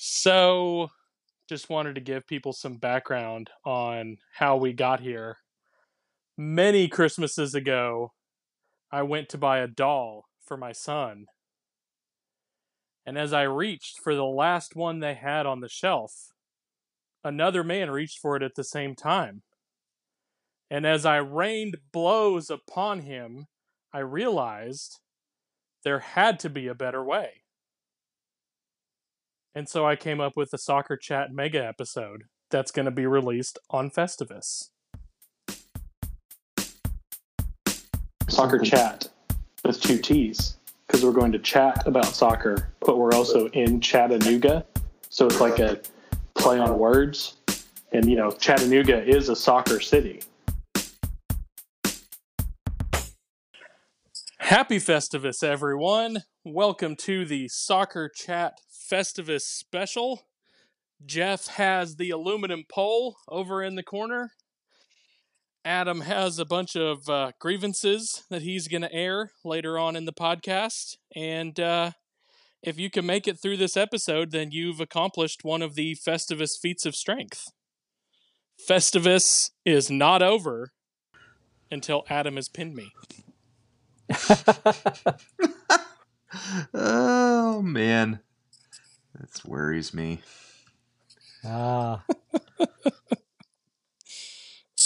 So, just wanted to give people some background on how we got here. Many Christmases ago, I went to buy a doll for my son. And as I reached for the last one they had on the shelf, another man reached for it at the same time. And as I rained blows upon him, I realized there had to be a better way. And so I came up with the Soccer Chat mega episode that's going to be released on Festivus. Soccer Chat with two T's because we're going to chat about soccer, but we're also in Chattanooga. So it's like a play on words. And, you know, Chattanooga is a soccer city. Happy Festivus, everyone. Welcome to the Soccer Chat Festivus special. Jeff has the aluminum pole over in the corner. Adam has a bunch of uh, grievances that he's going to air later on in the podcast. And uh, if you can make it through this episode, then you've accomplished one of the Festivus feats of strength. Festivus is not over until Adam has pinned me. oh man, this worries me. Ah.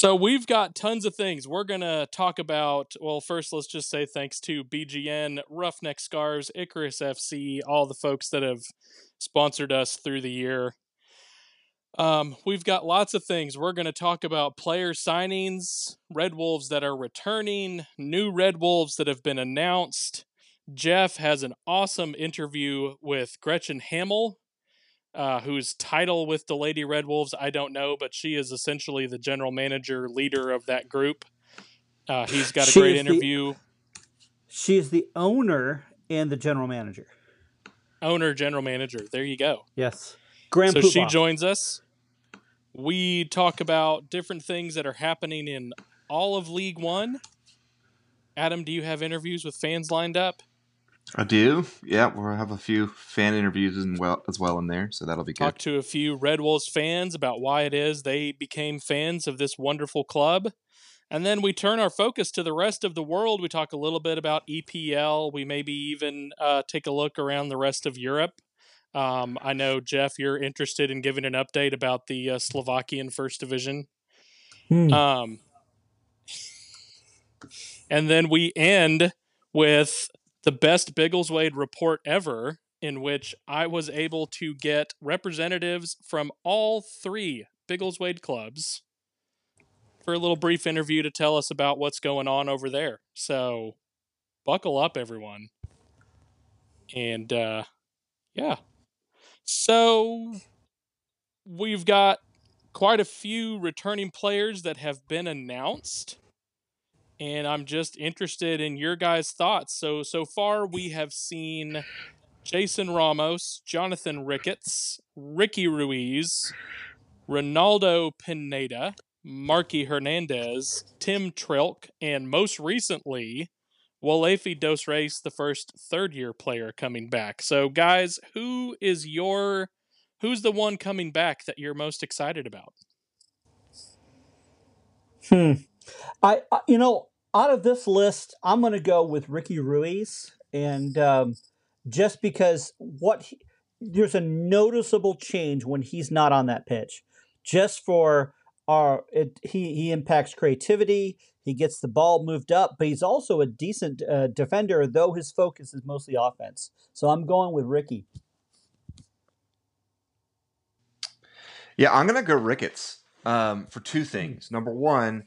So we've got tons of things. We're gonna talk about. Well, first, let's just say thanks to BGN, Roughneck Scars, Icarus FC, all the folks that have sponsored us through the year. Um, we've got lots of things. We're going to talk about player signings, Red Wolves that are returning, new Red Wolves that have been announced. Jeff has an awesome interview with Gretchen Hamill, uh, whose title with the Lady Red Wolves I don't know, but she is essentially the general manager, leader of that group. Uh, he's got a She great is the- interview. She is the owner and the general manager. Owner, general manager. There you go. Yes. Grand so she joins us. We talk about different things that are happening in all of League One. Adam, do you have interviews with fans lined up? I do. Yeah, we'll have a few fan interviews as well as well in there, so that'll be good. Talk to a few Red Wolves fans about why it is they became fans of this wonderful club. And then we turn our focus to the rest of the world. We talk a little bit about EPL. We maybe even uh, take a look around the rest of Europe. Um, I know, Jeff, you're interested in giving an update about the uh, Slovakian First Division. Hmm. Um, and then we end with the best Biggleswade report ever, in which I was able to get representatives from all three Biggleswade clubs for a little brief interview to tell us about what's going on over there. So buckle up, everyone. And uh, yeah. So we've got quite a few returning players that have been announced and I'm just interested in your guys' thoughts. So so far we have seen Jason Ramos, Jonathan Ricketts, Ricky Ruiz, Ronaldo Pineda, Marky Hernandez, Tim Trilk, and most recently Walefi Dos Reis, the first third year player coming back. So guys, who is your who's the one coming back that you're most excited about? Hmm. I, I you know out of this list, I'm going to go with Ricky Ruiz, and um, just because what he, there's a noticeable change when he's not on that pitch. Just for our, it, he he impacts creativity. He gets the ball moved up, but he's also a decent uh, defender, though his focus is mostly offense. So I'm going with Ricky. Yeah, I'm gonna go Ricketts um, for two things. Number one,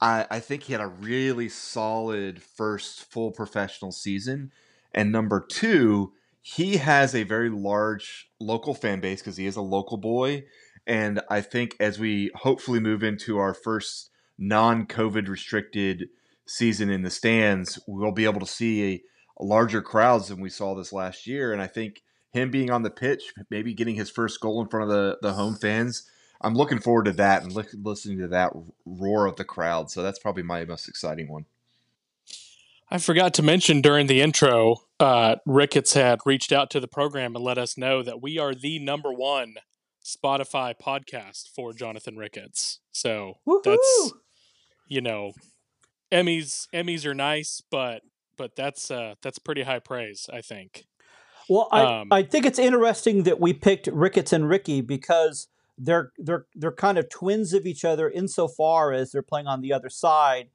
I, I think he had a really solid first full professional season, and number two, he has a very large local fan base because he is a local boy, and I think as we hopefully move into our first non-COVID restricted season in the stands, we'll be able to see a, larger crowds than we saw this last year, and I think him being on the pitch, maybe getting his first goal in front of the, the home fans. I'm looking forward to that and li- listening to that roar of the crowd. So that's probably my most exciting one. I forgot to mention during the intro, uh, Ricketts had reached out to the program and let us know that we are the number one Spotify podcast for Jonathan Ricketts. So Woohoo! that's you know, Emmys Emmys are nice, but but that's uh that's pretty high praise, I think. Well, I, Um, I think it's interesting that we picked Ricketts and Ricky because they're they're they're kind of twins of each other insofar as they're playing on the other side,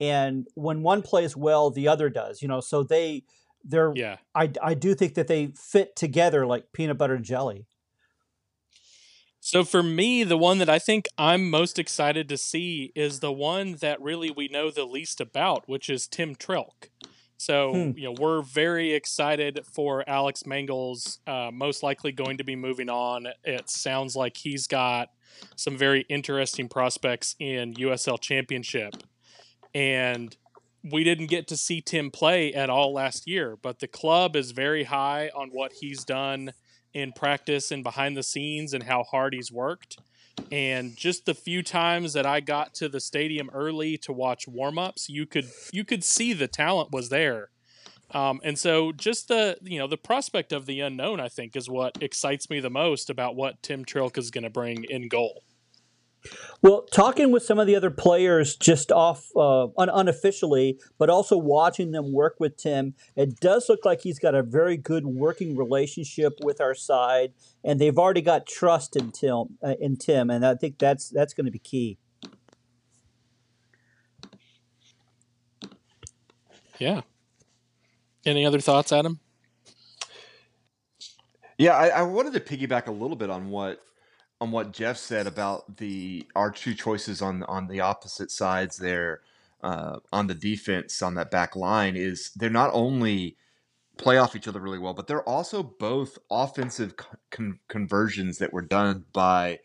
and when one plays well, the other does. You know, so they they're Yeah. I I do think that they fit together like peanut butter and jelly. So for me, the one that I think I'm most excited to see is the one that really we know the least about, which is Tim Trilk. So Hmm. you know we're very excited for Alex Mangels. Uh, most likely going to be moving on. It sounds like he's got some very interesting prospects in USL Championship, and we didn't get to see Tim play at all last year. But the club is very high on what he's done in practice and behind the scenes and how hard he's worked. And just the few times that I got to the stadium early to watch warm-ups, you could you could see the talent was there. Um, and so just the you know the prospect of the unknown I think is what excites me the most about what Tim Trilk is going to bring in goal. Well, talking with some of the other players just off uh, un- unofficially, but also watching them work with Tim, it does look like he's got a very good working relationship with our side, and they've already got trust in Tim. Uh, in Tim, and I think that's that's going to be key. Yeah. Any other thoughts, Adam? Yeah, I, I wanted to piggyback a little bit on what on what Jeff said about the our two choices on on the opposite sides there uh, on the defense on that back line is they're not only play off each other really well, but they're also both offensive con- conversions that were done by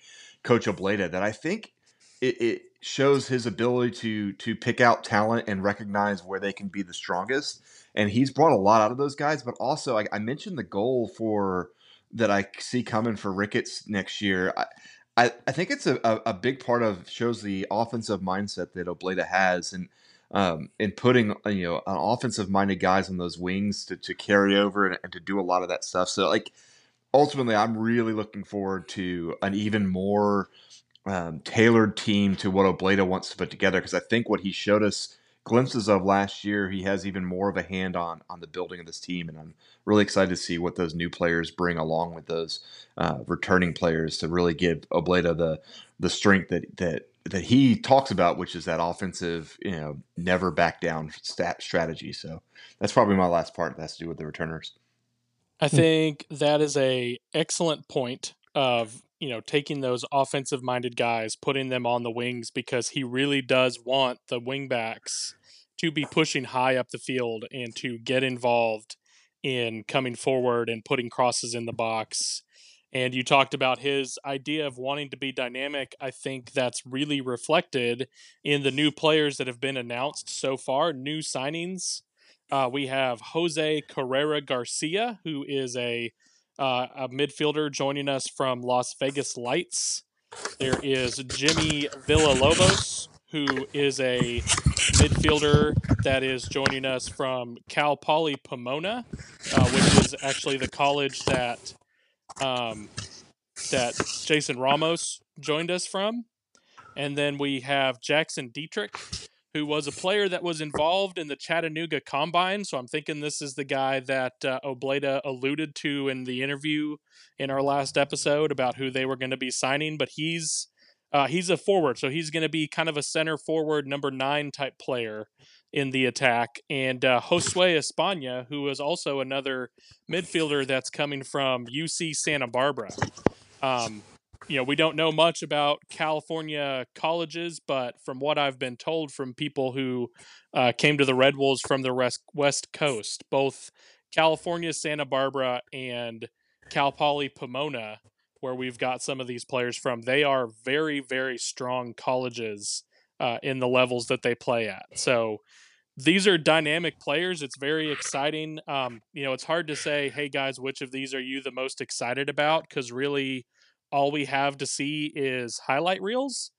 Coach Obleda that I think it, it shows his ability to to pick out talent and recognize where they can be the strongest. And he's brought a lot out of those guys, but also I, I mentioned the goal for that I see coming for Ricketts next year. I, I, I think it's a, a, big part of shows the offensive mindset that Obleda has and um, in putting you know an offensive minded guys on those wings to, to carry over and, and to do a lot of that stuff. So like ultimately, I'm really looking forward to an even more um, tailored team to what Obleda wants to put together because I think what he showed us glimpses of last year, he has even more of a hand on on the building of this team, and I'm really excited to see what those new players bring along with those uh, returning players to really give Obleda the the strength that that that he talks about, which is that offensive, you know, never back down stat strategy. So that's probably my last part. That has to do with the returners. I think that is a excellent point of you know taking those offensive minded guys, putting them on the wings because he really does want the wingbacks to be pushing high up the field and to get involved in coming forward and putting crosses in the box. And you talked about his idea of wanting to be dynamic. I think that's really reflected in the new players that have been announced so far, new signings. Uh, we have Jose Carrera Garcia, who is a uh, a midfielder joining us from Las Vegas Lights. There is Jimmy Villalobos, who is a midfielder that is joining us from Cal Poly Pomona, uh, which is actually the college that um, that Jason Ramos joined us from. And then we have Jackson Dietrich, who was a player that was involved in the Chattanooga Combine. So I'm thinking this is the guy that uh, Obleda alluded to in the interview in our last episode about who they were going to be signing. But he's uh, he's a forward, so he's going to be kind of a center forward, number nine type player in the attack. And uh, Josue Espana, who is also another midfielder that's coming from UC Santa Barbara. Um, you know, we don't know much about California colleges, but from what I've been told from people who uh, came to the Red Wolves from the West Coast, both California, Santa Barbara, and Cal Poly Pomona, where we've got some of these players from, they are very, very strong colleges uh, in the levels that they play at. So these are dynamic players. It's very exciting. Um, you know, it's hard to say, hey guys, which of these are you the most excited about? Because really, all we have to see is highlight reels.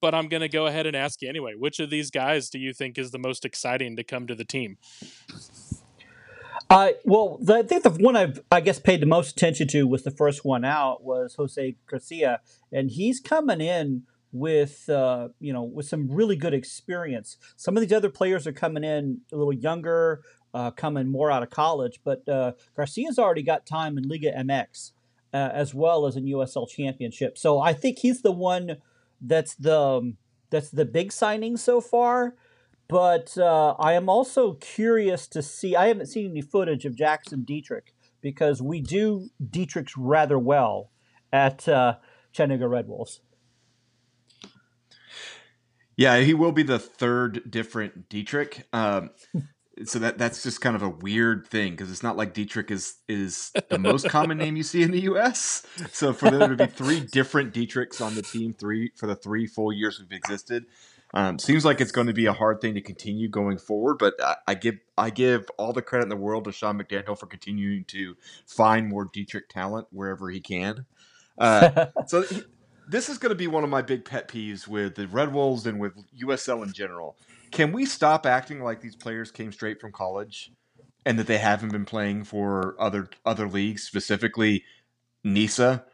But I'm going to go ahead and ask you anyway. Which of these guys do you think is the most exciting to come to the team? I well, the, I think the one I've I guess paid the most attention to was the first one out was Jose Garcia, and he's coming in with uh, you know with some really good experience. Some of these other players are coming in a little younger, uh, coming more out of college, but uh, Garcia's already got time in Liga MX uh, as well as in USL Championship. So I think he's the one that's the um, that's the big signing so far. But uh, I am also curious to see. I haven't seen any footage of Jackson Dietrich because we do Dietrich's rather well at uh, Chattanooga Red Wolves. Yeah, he will be the third different Dietrich. Um, so that that's just kind of a weird thing because it's not like Dietrich is is the most common name you see in the U.S. So for there to be three different Dietrichs on the team, three for the three full years we've existed, um, seems like it's going to be a hard thing to continue going forward, but I, I, give I give all the credit in the world to Sean McDaniel for continuing to find more Dietrich talent wherever he can. Uh, so he, this is going to be one of my big pet peeves with the Red Wolves and with USL in general. Can we stop acting like these players came straight from college and that they haven't been playing for other other leagues, specifically NISA?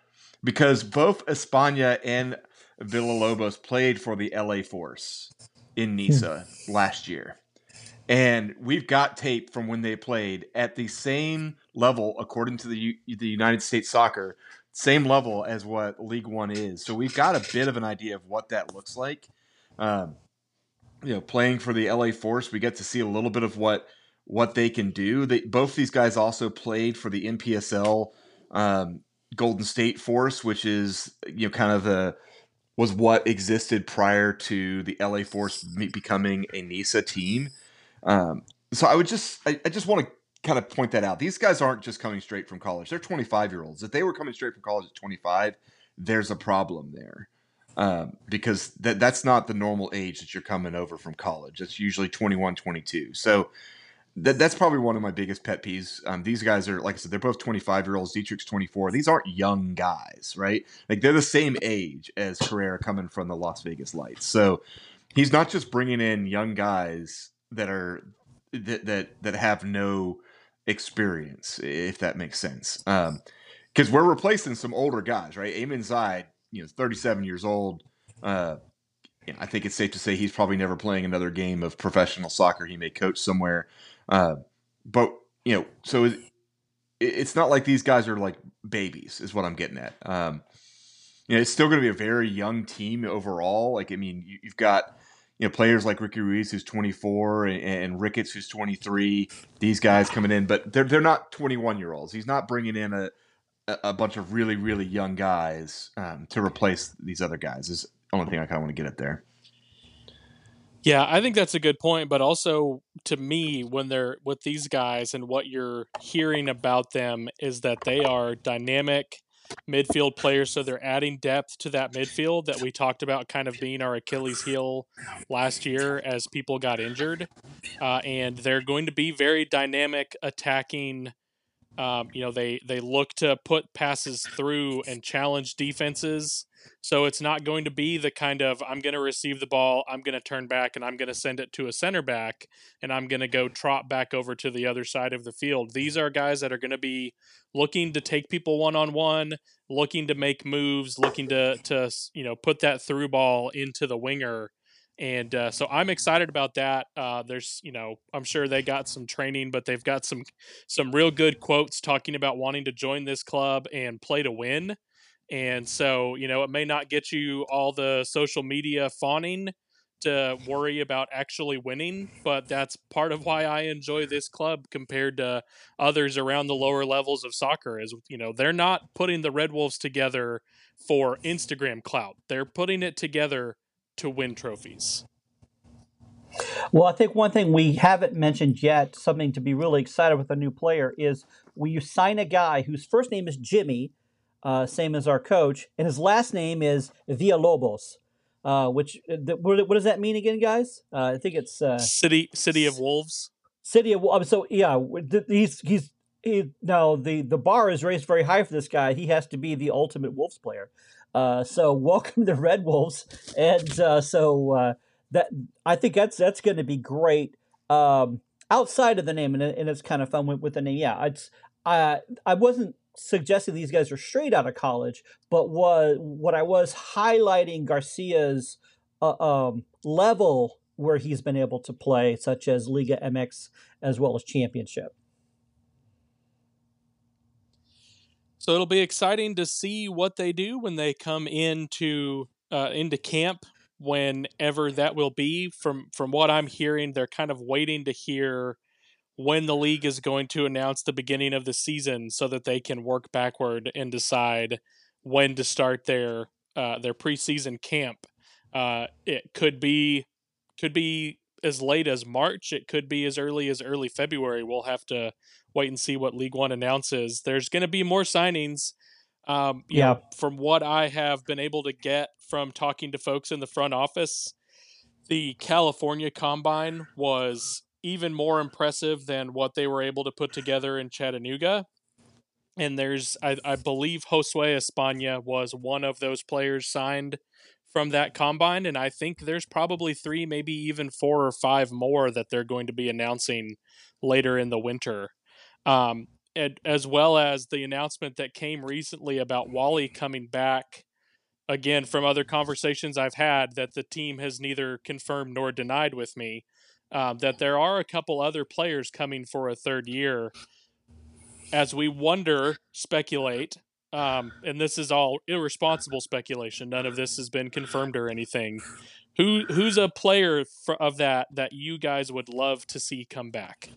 Because both España and Villalobos played for the LA Force in NISA last year. And we've got tape from when they played at the same level, according to the the United States Soccer, same level as what League One is. So we've got a bit of an idea of what that looks like. Um, you know, playing for the LA Force, we get to see a little bit of what what they can do. They both these guys also played for the NPSL um, Golden State Force, which is you know kind of the was what existed prior to the LA Force becoming a NISA team. Um, so I would just I, I just want to kind of point that out. These guys aren't just coming straight from college. They're 25 year olds. If they were coming straight from college at 25, there's a problem there. Um, because that that's not the normal age that you're coming over from college. It's usually 21, 22. So that, that's probably one of my biggest pet peeves. Um, these guys are, like I said, they're both 25 year olds. Dietrich's 24. These aren't young guys, right? Like they're the same age as Carrera coming from the Las Vegas Lights. So he's not just bringing in young guys that are that that that have no experience, if that makes sense. Um, because we're replacing some older guys, right? Eamon Zayed, you know, 37 years old. Uh, I think it's safe to say he's probably never playing another game of professional soccer. He may coach somewhere uh, but you know, so it, it's not like these guys are like babies, is what I'm getting at. Um, you know, it's still going to be a very young team overall. Like, I mean, you, have got you know players like Ricky Ruiz who's 24 and, and, Ricketts who's 23. These guys coming in, but they're they're not 21 year olds. He's not bringing in a a bunch of really really young guys um, to replace these other guys. Is the only thing I kind of want to get at there. Yeah, I think that's a good point. But also, to me, when they're with these guys and what you're hearing about them is that they are dynamic midfield players. So they're adding depth to that midfield that we talked about kind of being our Achilles heel last year as people got injured. Uh, and they're going to be very dynamic attacking um, you know, they they look to put passes through and challenge defenses. So it's not going to be the kind of I'm going to receive the ball, I'm going to turn back, and I'm going to send it to a center back, and I'm going to go trot back over to the other side of the field. These are guys that are going to be looking to take people one on one, looking to make moves, looking to to you know put that through ball into the winger and uh, so I'm excited about that. Uh, there's, you know, I'm sure they got some training, but they've got some some real good quotes talking about wanting to join this club and play to win. And so, you know, it may not get you all the social media fawning to worry about actually winning, but that's part of why I enjoy this club compared to others around the lower levels of soccer. Is you know they're not putting the Red Wolves together for Instagram clout; they're putting it together to win trophies. Well, I think one thing we haven't mentioned yet, something to be really excited with a new player, is when you sign a guy whose first name is Jimmy, uh, same as our coach, and his last name is Villalobos. Uh, which uh, what, what, does that mean again, guys? Uh, I think it's uh, city city of wolves. City of wolves. So yeah, he's he's he, now the the bar is raised very high for this guy. He has to be the ultimate Wolves player. Uh, so welcome to Red Wolves, and uh, so uh, that I think that's that's going to be great. Um, outside of the name, and, and it's kind of fun with, with the name. Yeah, it's I I wasn't suggesting these guys are straight out of college, but what what I was highlighting Garcia's uh, um, level where he's been able to play, such as Liga MX as well as Championship. So it'll be exciting to see what they do when they come into uh, into camp, whenever that will be. From from what I'm hearing, they're kind of waiting to hear when the league is going to announce the beginning of the season, so that they can work backward and decide when to start their uh, their preseason camp. Uh, it could be could be as late as March. It could be as early as early February. We'll have to wait and see what League One announces. There's going to be more signings. Um, yeah. Know, from what I have been able to get from talking to folks in the front office, the California Combine was even more impressive than what they were able to put together in Chattanooga. And there's, I, I believe, Josue Espana was one of those players signed from that combine, and I think there's probably three, maybe even four or five more that they're going to be announcing later in the winter. Um, and, as well as the announcement that came recently about Wally coming back again from other conversations I've had that the team has neither confirmed nor denied with me um, that there are a couple other players coming for a third year. As we wonder, speculate um, and this is all irresponsible speculation. None of this has been confirmed or anything. Who who's a player for, of that that you guys would love to see come back?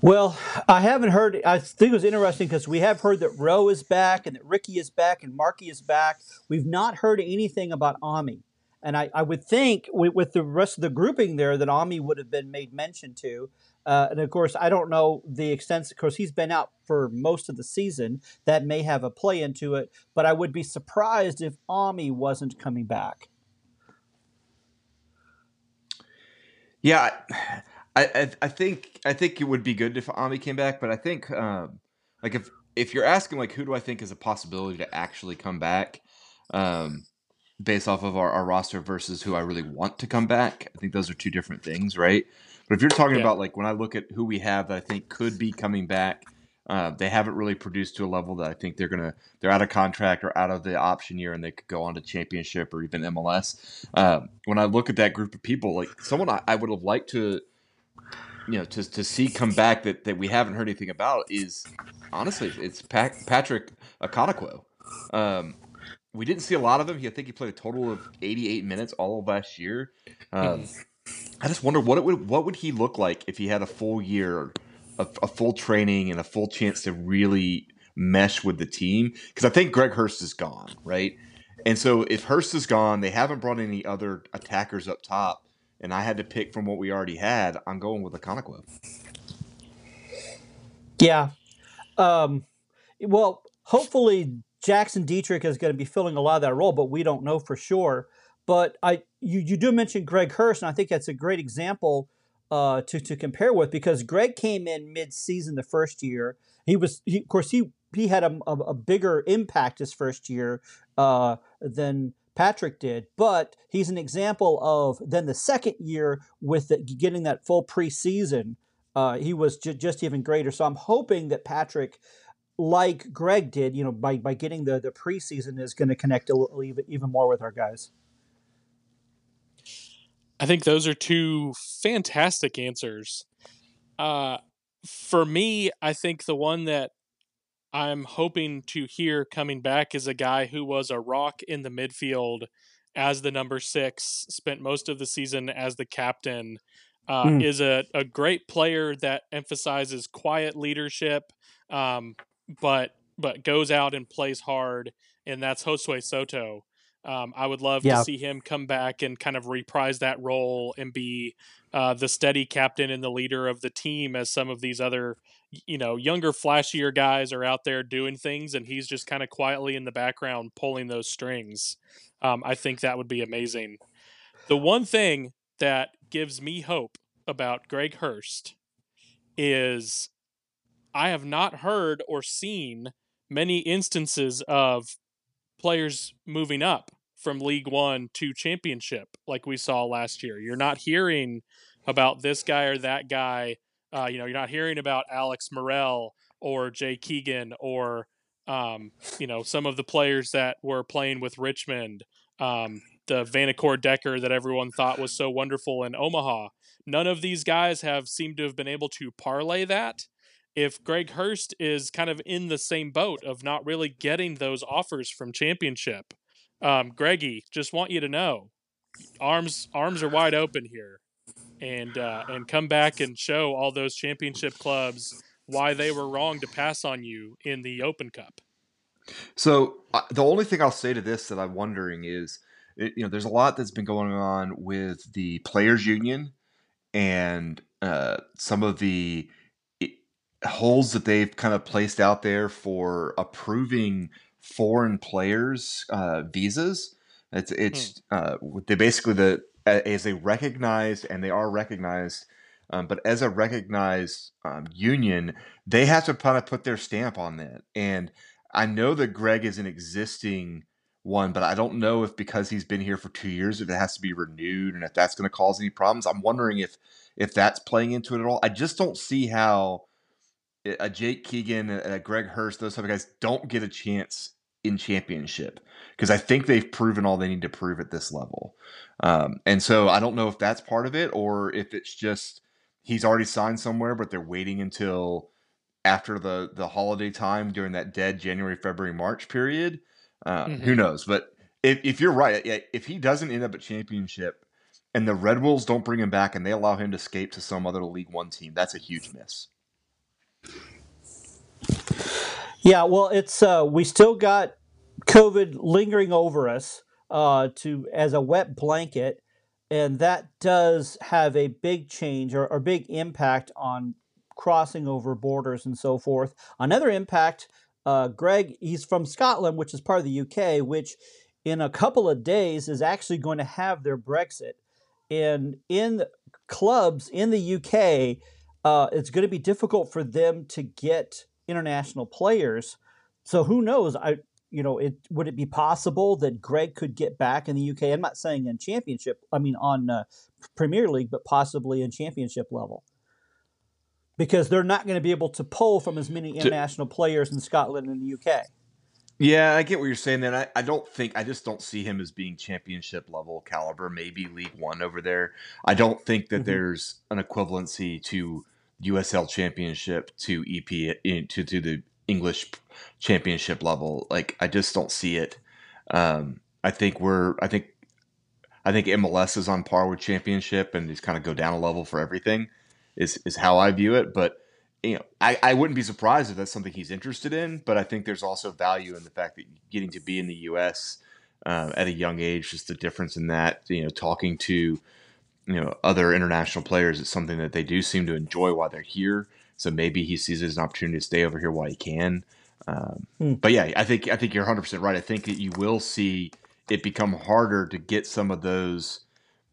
Well, I haven't heard. I think it was interesting because we have heard that Roe is back and that Ricky is back and Marky is back. We've not heard anything about Ami. And I, I would think with, with, the rest of the grouping there that Ami would have been made mention to. Uh, and of course, I don't know the extent. Of course, he's been out for most of the season. That may have a play into it. But I would be surprised if Ami wasn't coming back. Yeah, I, I, I think I think it would be good if Ami came back. But I think um, like if if you're asking like who do I think is a possibility to actually come back, um, based off of our, our roster versus who I really want to come back, I think those are two different things, right? But if you're talking yeah. about like when I look at who we have that I think could be coming back, uh, they haven't really produced to a level that I think they're gonna they're out of contract or out of the option year and they could go on to championship or even MLS. Uh, when I look at that group of people, like someone I, I would have liked to you know to, to see come back that, that we haven't heard anything about is honestly it's Patrick Okonkwo. Um, we didn't see a lot of him. He, I think he played a total of 88 minutes all of last year. Um, mm. I just wonder what it would what would he look like if he had a full year, a, a full training, and a full chance to really mesh with the team. Because I think Greg Hurst is gone, right? And so if Hurst is gone, they haven't brought any other attackers up top, and I had to pick from what we already had. I'm going with Okonkwo. Yeah. Um, well, hopefully Jackson Dietrich is going to be filling a lot of that role, but we don't know for sure. But I, you, you do mention Greg Hurst, and I think that's a great example uh, to to compare with because Greg came in mid season the first year. He was, he, of course, he he had a, a, a bigger impact his first year uh, than Patrick did, but he's an example of then the second year with the, getting that full preseason. Uh, he was ju- just even greater. So I'm hoping that Patrick, like Greg did, you know, by, by getting the, the preseason, is going to connect a little, even, even more with our guys. I think those are two fantastic answers. Uh, for me, I think the one that I'm hoping to hear coming back is a guy who was a rock in the midfield as the number six, spent most of the season as the captain. Uh, mm. Is a, a great player that emphasizes quiet leadership, um, but but goes out and plays hard, and that's Josue Soto. Um, I would love yeah. to see him come back and kind of reprise that role and be uh, the steady captain and the leader of the team as some of these other, you know, younger, flashier guys are out there doing things, and he's just kind of quietly in the background pulling those strings. Um, I think that would be amazing. The one thing that gives me hope about Greg Hurst is I have not heard or seen many instances of players moving up from League One to Championship, like we saw last year. You're not hearing about this guy or that guy. Uh, you know, you're not hearing about Alex Morel or Jake Keegan or um, you know some of the players that were playing with Richmond. Um, the Vanacore Decker that everyone thought was so wonderful in Omaha. None of these guys have seemed to have been able to parlay that. If Greg Hurst is kind of in the same boat of not really getting those offers from championship, um, Greggy, just want you to know, arms arms are wide open here, and uh, and come back and show all those championship clubs why they were wrong to pass on you in the Open Cup. So uh, the only thing I'll say to this that I'm wondering is, it, you know, there's a lot that's been going on with the players' union and uh, some of the holes that they've kind of placed out there for approving foreign players uh, visas. It's it's hmm. uh, they basically the as a recognized and they are recognized, um, but as a recognized um, union, they have to kind of put their stamp on that. And I know that Greg is an existing one, but I don't know if because he's been here for two years, if it has to be renewed and if that's going to cause any problems. I'm wondering if if that's playing into it at all. I just don't see how a Jake Keegan, a Greg Hurst, those type of guys don't get a chance in championship because I think they've proven all they need to prove at this level. Um, and so I don't know if that's part of it or if it's just he's already signed somewhere, but they're waiting until after the the holiday time during that dead January, February, March period. Uh, mm-hmm. Who knows? But if, if you're right, if he doesn't end up at championship and the Red Wolves don't bring him back and they allow him to escape to some other League One team, that's a huge miss. Yeah, well, it's uh, we still got COVID lingering over us uh, to as a wet blanket, and that does have a big change or, or big impact on crossing over borders and so forth. Another impact, uh, Greg, he's from Scotland, which is part of the UK, which in a couple of days is actually going to have their Brexit. And in clubs in the UK, uh, it's going to be difficult for them to get international players. So who knows? I you know, it would it be possible that Greg could get back in the UK? I'm not saying in championship. I mean on uh, Premier League, but possibly in championship level, because they're not going to be able to pull from as many international players in Scotland and the UK. Yeah, I get what you're saying. Then I, I don't think I just don't see him as being championship level caliber. Maybe League One over there. I don't think that mm-hmm. there's an equivalency to USL Championship to EP to to the English Championship level. Like I just don't see it. Um, I think we're I think I think MLS is on par with Championship and just kind of go down a level for everything. Is is how I view it, but you know, I, I wouldn't be surprised if that's something he's interested in, but I think there's also value in the fact that getting to be in the U.S. Uh, at a young age, just the difference in that, you know, talking to you know other international players it's something that they do seem to enjoy while they're here. So maybe he sees it as an opportunity to stay over here while he can. Um, hmm. but yeah i think i think you're 100% right. I think that you will see it become harder to get some of those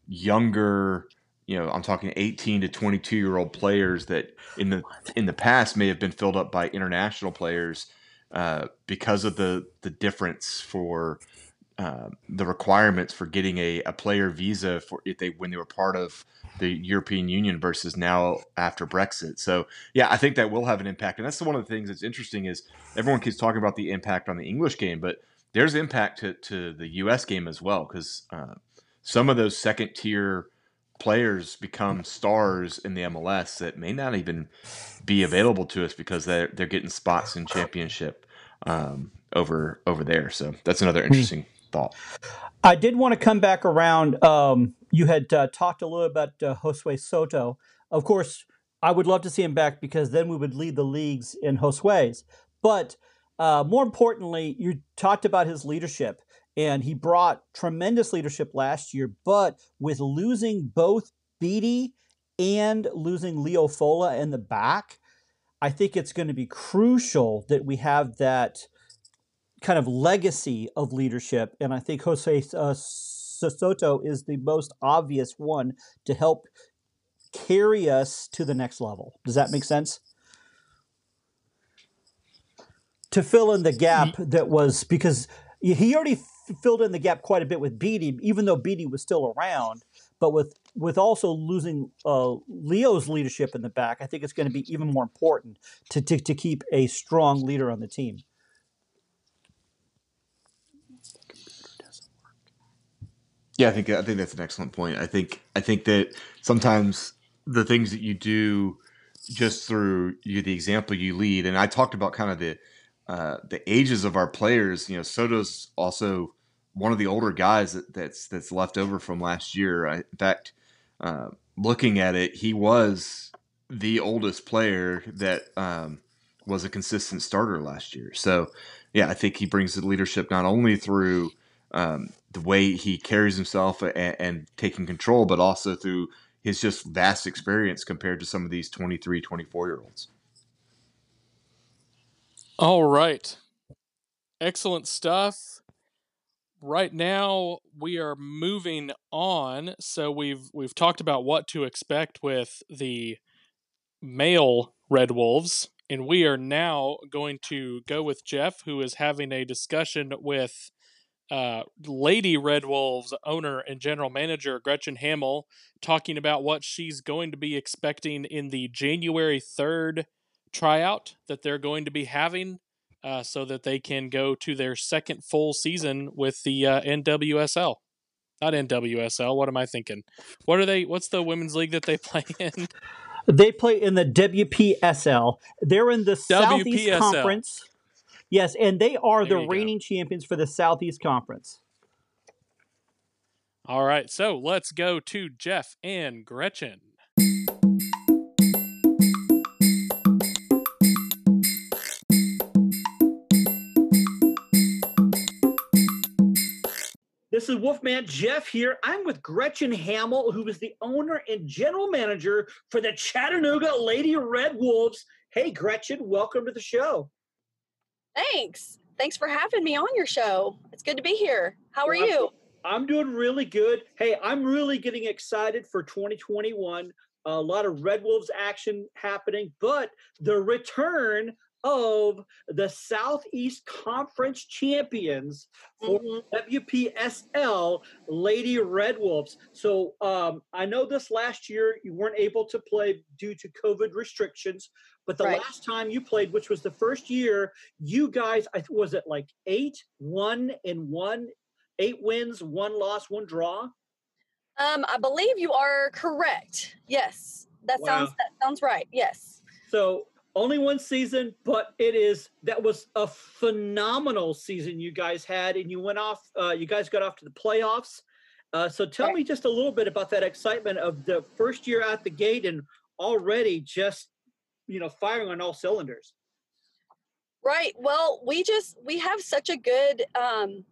younger you know i'm talking 18 to 22 year old players that in the in the past may have been filled up by international players uh, because of the the difference for uh, the requirements for getting a, a player visa for if they when they were part of the European Union versus now after Brexit. So yeah, I think that will have an impact, and that's one of the things that's interesting is everyone keeps talking about the impact on the English game, but there's impact to, to the U.S. game as well because uh, some of those second tier players become stars in the MLS that may not even be available to us because they're they're getting spots in championship um, over over there. So that's another hmm. interesting thought. I did want to come back around. Um, you had uh, talked a little about uh, Josue Soto. Of course, I would love to see him back because then we would lead the leagues in Josue's. But uh, more importantly, you talked about his leadership, and he brought tremendous leadership last year. But with losing both Beatty and losing Leo Fola in the back, I think it's going to be crucial that we have that kind of legacy of leadership. And I think Jose uh, Soto is the most obvious one to help carry us to the next level. Does that make sense? To fill in the gap that was because he already filled in the gap quite a bit with Beatty, even though Beatty was still around. But with with also losing uh, Leo's leadership in the back, I think it's going to be even more important to, to, to keep a strong leader on the team. Yeah, I think I think that's an excellent point. I think I think that sometimes the things that you do just through you the example you lead, and I talked about kind of the uh, the ages of our players. You know, Soto's also one of the older guys that, that's that's left over from last year. I, in fact, uh, looking at it, he was the oldest player that um, was a consistent starter last year. So, yeah, I think he brings the leadership not only through um, the way he carries himself and, and, taking control, but also through his just vast experience compared to some of these 23, 24 year olds. All right. Excellent stuff. Right now we are moving on. So we've we've talked about what to expect with the male Red Wolves, and we are now going to go with Jeff, who is having a discussion with uh, Lady Red Wolves owner and general manager Gretchen Hamill talking about what she's going to be expecting in the January 3rd tryout that they're going to be having uh, so that they can go to their second full season with the uh, NWSL. Not NWSL. What am I thinking? What are they? What's the women's league that they play in? They play in the WPSL. They're in the WPSL. Southeast Conference. Yes, and they are there the reigning go. champions for the Southeast Conference. All right, so let's go to Jeff and Gretchen. This is Wolfman Jeff here. I'm with Gretchen Hamill, who is the owner and general manager for the Chattanooga Lady Red Wolves. Hey, Gretchen, welcome to the show. Thanks. Thanks for having me on your show. It's good to be here. How are well, you? I'm doing really good. Hey, I'm really getting excited for 2021. A lot of Red Wolves action happening, but the return of the Southeast Conference champions for mm-hmm. WPSL Lady Red Wolves. So um, I know this last year you weren't able to play due to COVID restrictions, but the right. last time you played, which was the first year, you guys, I was it like eight, one and one, eight wins, one loss, one draw. Um, I believe you are correct. Yes, that wow. sounds that sounds right. Yes. So only one season, but it is that was a phenomenal season you guys had, and you went off. Uh, you guys got off to the playoffs. Uh, so tell me just a little bit about that excitement of the first year out the gate and already just you know firing on all cylinders. Right. Well, we just we have such a good um,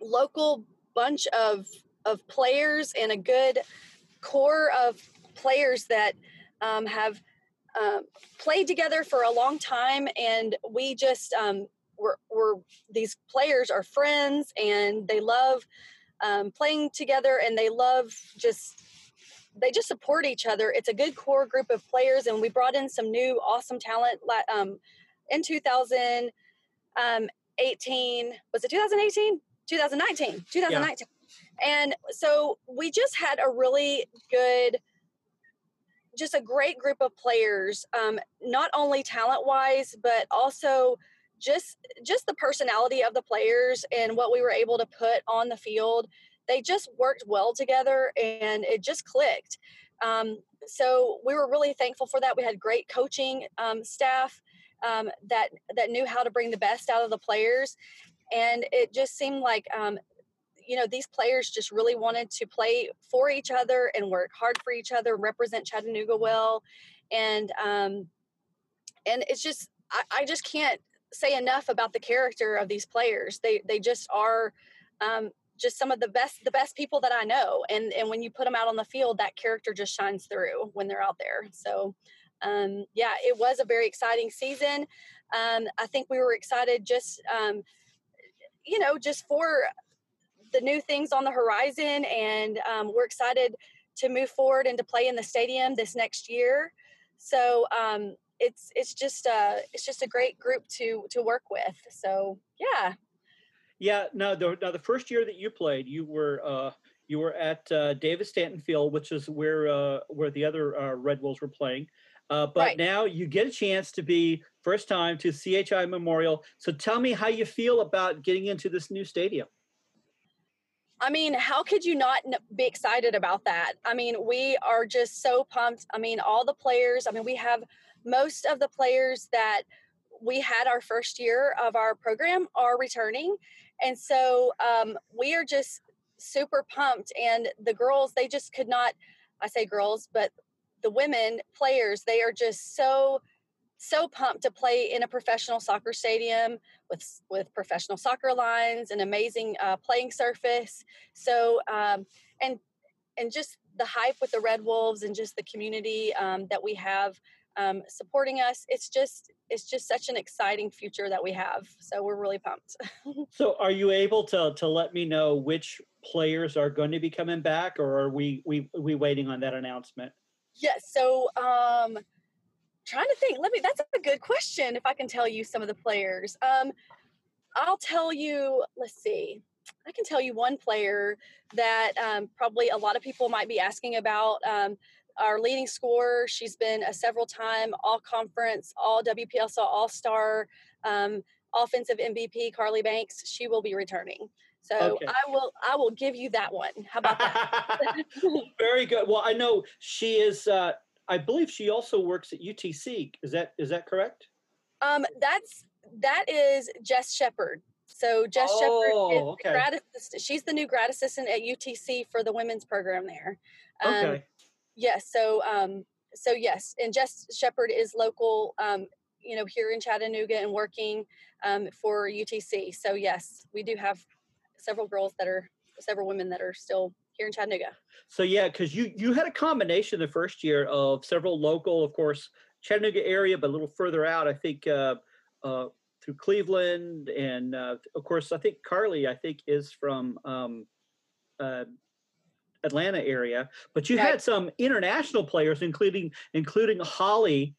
local bunch of of players and a good core of players that um, have um, played together for a long time, and we just um, we're, we're these players are friends, and they love um, playing together, and they love just they just support each other. It's a good core group of players, and we brought in some new awesome talent um, in 2018. Um, was it 2018? 2019. 2019. Yeah. And so we just had a really good just a great group of players, um, not only talent wise, but also just just the personality of the players and what we were able to put on the field. They just worked well together, and it just clicked. Um, so we were really thankful for that. We had great coaching um, staff um, that that knew how to bring the best out of the players, and it just seemed like um, you know these players just really wanted to play for each other and work hard for each other represent chattanooga well and um and it's just I, I just can't say enough about the character of these players. They they just are um just some of the best the best people that i know and and when you put them out on the field that character just shines through when they're out there. So um yeah it was a very exciting season. Um i think we were excited just um you know just for the new things on the horizon, and um, we're excited to move forward and to play in the stadium this next year. So um, it's it's just a it's just a great group to to work with. So yeah. Yeah. Now the now the first year that you played, you were uh, You were at uh, David Stanton Field, which is where uh, where the other uh, Red Wolves were playing. Uh, but Right. now you get a chance to be first time to CHI Memorial. So tell me how you feel about getting into this new stadium. I mean, how could you not be excited about that? I mean, we are just so pumped. I mean, all the players, I mean, we have most of the players that we had our first year of our program are returning. And so um, we are just super pumped. And the girls, they just could not, I say girls, but the women players, they are just so, so pumped to play in a professional soccer stadium with with professional soccer lines, an amazing uh, playing surface. So um, and and just the hype with the Red Wolves and just the community um, that we have um, supporting us. It's just it's just such an exciting future that we have. So we're really pumped. So are you able to to let me know which players are going to be coming back, or are we we we waiting on that announcement? yes. So um, trying to think. Let me. That's a good question. If I can tell you some of the players, um, I'll tell you. Let's see. I can tell you one player that um, probably a lot of people might be asking about. Um, our leading scorer. She's been a several time All Conference, All WPSL All Star, um, offensive MVP. Carly Banks. She will be returning. So Okay. I will. I will give you that one. How about that? Very good. Well, I know she is. Uh, I believe she also works at UTC. Is that is that correct? Um, that's that is Jess Shepard. So Jess Oh, Shepard is okay. grad. She's the new grad assistant at UTC for the women's program there. Um, Okay. Yes. So um, so yes, and Jess Shepard is local. Um, you know, here in Chattanooga and working um, for UTC. So yes, we do have several girls that are several women that are still here in Chattanooga. So yeah, because you you had a combination the first year of several local, of course, Chattanooga area, but a little further out. I think uh, uh, through Cleveland, and uh, of course, I think Carly, I think, is from um, uh, Atlanta area. But you Right. had some international players, including including Holly,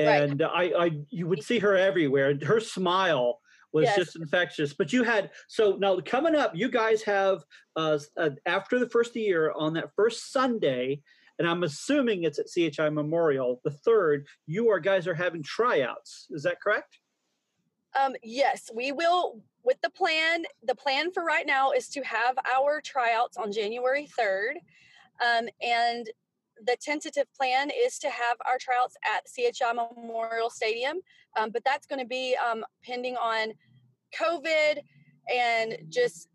Right. and I, I you would see her everywhere. and Her smile was Yes. just infectious. But you had so now coming up, you guys have uh, uh, after the first year on that first Sunday, and I'm assuming it's at CHI Memorial, the third. You are guys are having tryouts. Is that correct? Um, yes, we will. With the plan, the plan for right now is to have our tryouts on January 3rd. Um, and the tentative plan is to have our tryouts at CHI Memorial Stadium. Um, but that's going to be um, pending on COVID and just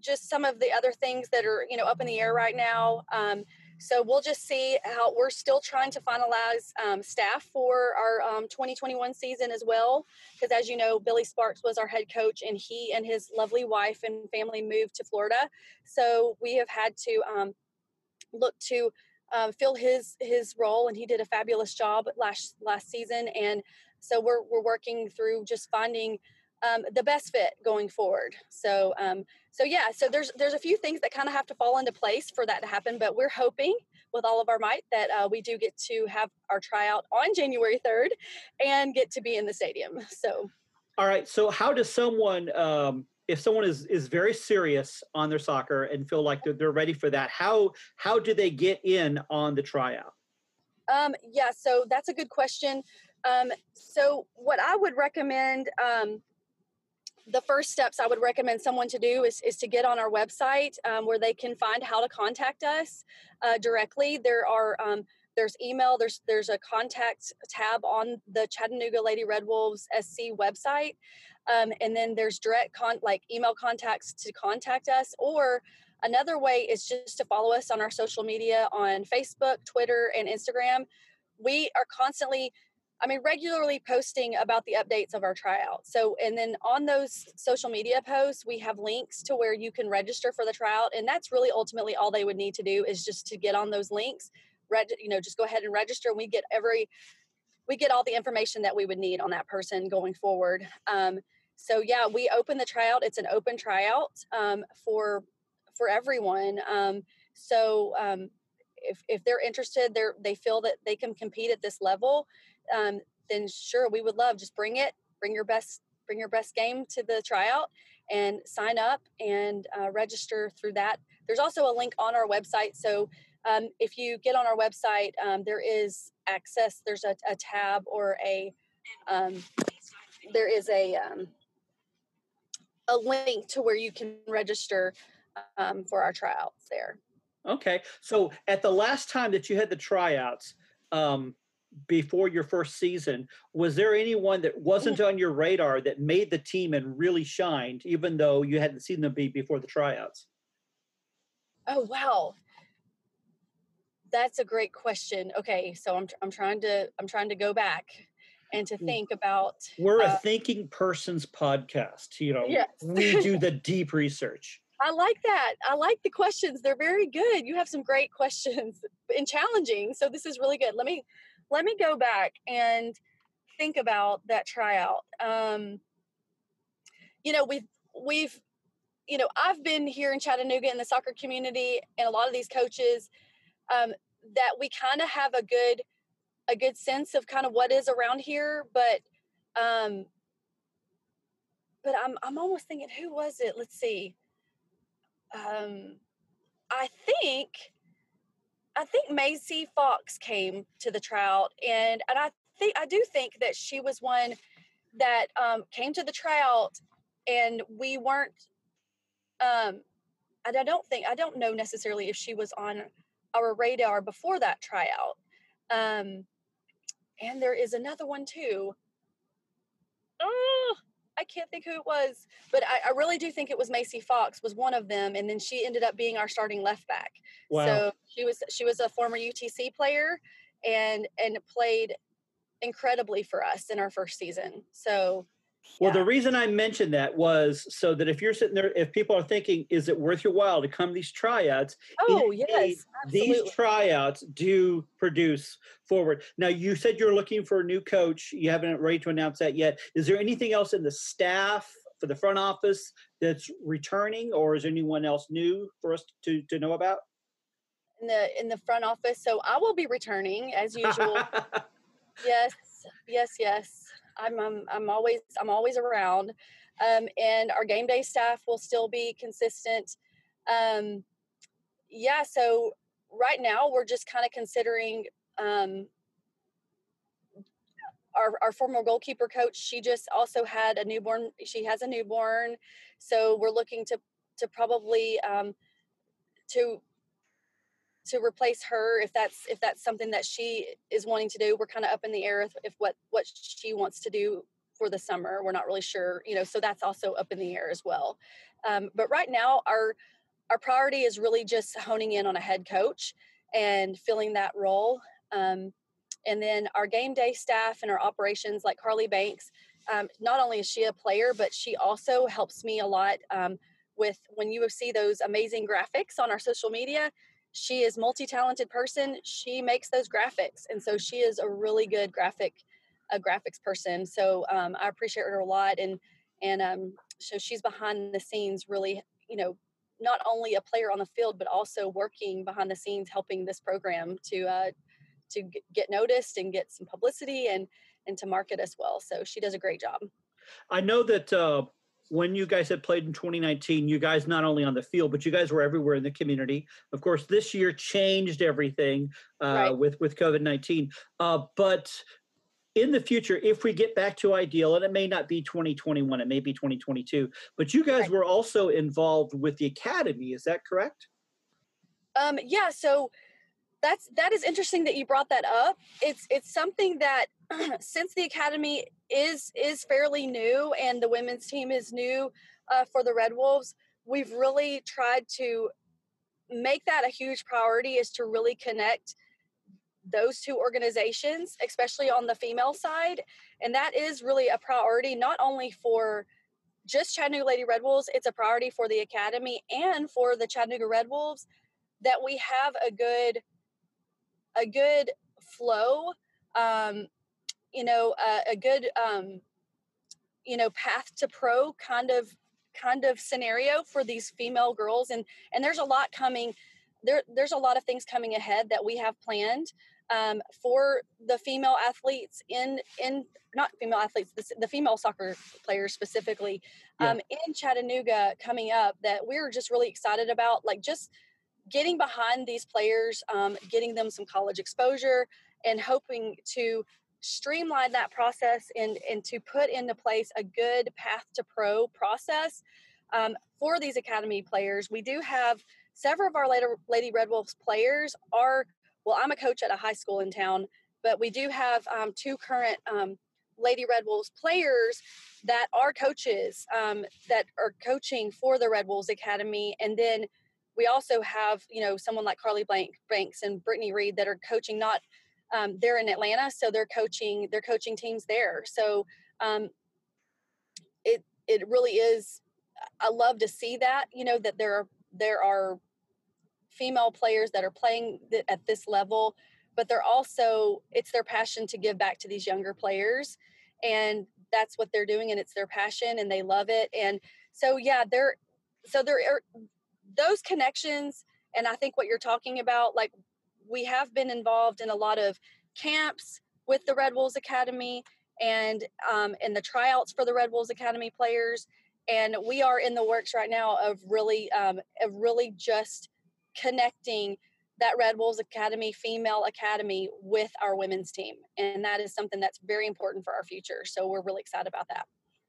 just some of the other things that are you know up in the air right now. Um, so we'll just see how we're still trying to finalize um, staff for our um, 2021 season as well because as you know billy sparks was our head coach and he and his lovely wife and family moved to florida so we have had to um, look to um, fill his his role and he did a fabulous job last last season and so we're, we're working through just finding um, the best fit going forward so um, so yeah so there's there's a few things that kind of have to fall into place for that to happen but we're hoping with all of our might that uh, we do get to have our tryout on january 3rd and get to be in the stadium so All right. So how does someone, um, if someone is is very serious on their soccer and feel like they're, they're ready for that, how how do they get in on the tryout? Um, yeah, so that's a good question. Um, so what I would recommend, um, the first steps I would recommend someone to do is, is to get on our website um, where they can find how to contact us uh, directly. There are um, there's email. There's there's a contact tab on the Chattanooga Lady Red Wolves SC website, um, and then there's direct con like email contacts to contact us. Or another way is just to follow us on our social media on Facebook, Twitter, and Instagram. We are constantly I mean, regularly posting about the updates of our tryout. So, and then on those social media posts, we have links to where you can register for the tryout. And that's really ultimately all they would need to do is just to get on those links, reg- you know, just go ahead and register. And we get every, we get all the information that we would need on that person going forward. Um, so yeah, we open the tryout. It's an open tryout um, for for everyone. Um, so um, if if they're interested, they're they feel that they can compete at this level um, then sure, we would love just bring it, bring your best bring your best game to the tryout and sign up and uh, register through that. There's also a link on our website. So um, if you get on our website, um, there is access. There's a, a tab or a um, there is a um, a link to where you can register um, for our tryouts there. Okay, so at the last time that you had the tryouts, um, before your first season, was there anyone that wasn't on your radar that made the team and really shined, even though you hadn't seen them be before the tryouts? Oh wow, that's a great question. Okay, so I'm I'm trying to I'm trying to go back and to think about. We're uh, a thinking person's podcast. You know, yes. we do the deep research. I like that. I like the questions. They're very good. You have some great questions and challenging. So this is really good. Let me let me go back and think about that tryout. Um, you know, we've we've you know, I've been here in Chattanooga in the soccer community and a lot of these coaches um, that we kind of have a good a good sense of kind of what is around here, but um, but I'm I'm almost thinking who was it? Let's see. Um, I think I think Macy Fox came to the tryout, and and I think I do think that she was one that um, came to the tryout, and we weren't. Um, and I don't think I don't know necessarily if she was on our radar before that tryout. Um, and there is another one too. Oh, I can't think who it was, but I, I, really do think it was Macy Fox was one of them, and then she ended up being our starting left back. Wow. So she was she was a former UTC player, and and played incredibly for us in our first season. So well, the reason I mentioned that was so that if you're sitting there, if people are thinking, is it worth your while to come these tryouts? Oh, yes. These tryouts do produce forward. Now, you said you're looking for a new coach. You haven't ready to announce that yet. Is there anything else in the staff for the front office that's returning, or is anyone else new for us to, to know about? In the in the front office, so I will be returning as usual. yes, yes, yes. I'm, I'm, I'm always I'm always around, um, and our game day staff will still be consistent. Um, yeah, so right now we're just kind of considering um, our, our former goalkeeper coach. She just also had a newborn. She has a newborn, so we're looking to to probably um, to to replace her if that's if that's something that she is wanting to do. We're kind of up in the air if, if what what she wants to do for the summer. We're not really sure you know so that's also up in the air as well. Um, but right now our our priority is really just honing in on a head coach and filling that role. Um, and then our game day staff and our operations like carly banks um, not only is she a player but she also helps me a lot um, with when you see those amazing graphics on our social media she is multi-talented person she makes those graphics and so she is a really good graphic a graphics person so um, i appreciate her a lot and and um, so she's behind the scenes really you know not only a player on the field but also working behind the scenes helping this program to uh, to get noticed and get some publicity and and to market as well so she does a great job. I know that uh, when you guys had played in 2019, you guys not only on the field, but you guys were everywhere in the community. Of course, this year changed everything uh, right. with with COVID 19. Uh, but in the future, if we get back to ideal, and it may not be 2021, it may be 2022, but you guys right. were also involved with the academy. Is that correct? Um, yeah. So that's that is interesting that you brought that up. It's it's something that since the academy is is fairly new and the women's team is new uh, for the Red Wolves, we've really tried to make that a huge priority is to really connect those two organizations, especially on the female side. And that is really a priority, not only for just Chattanooga Lady Red Wolves, it's a priority for the Academy and for the Chattanooga Red Wolves that we have a good a good flow um, you know a, a good um, you know path to pro kind of kind of scenario for these female girls and and there's a lot coming there there's a lot of things coming ahead that we have planned um, for the female athletes in in not female athletes the, the female soccer players specifically Yeah. um, in Chattanooga coming up that we're just really excited about like just getting behind these players um, getting them some college exposure and hoping to streamline that process and and to put into place a good path to pro process um, for these academy players. We do have several of our lady red wolves players are well i'm a coach at a high school in town but we do have um, two current um, lady red wolves players that are coaches um, that are coaching for the red wolves academy. And then we also have you know someone like carly blank banks and brittany reed that are coaching not um, they're in atlanta so they're coaching they're coaching teams there. So um, it it really is i love to see that you know that there are there are female players that are playing th- at this level but they're also it's their passion to give back to these younger players and that's what they're doing and it's their passion and they love it and so yeah they're so there are those connections and i think what you're talking about like we have been involved in a lot of camps with the red wolves academy and um, and the tryouts for the red wolves academy players and we are in the works right now of really um, of really just connecting that red wolves academy female academy with our women's team and that is something that's very important for our future so we're really excited about that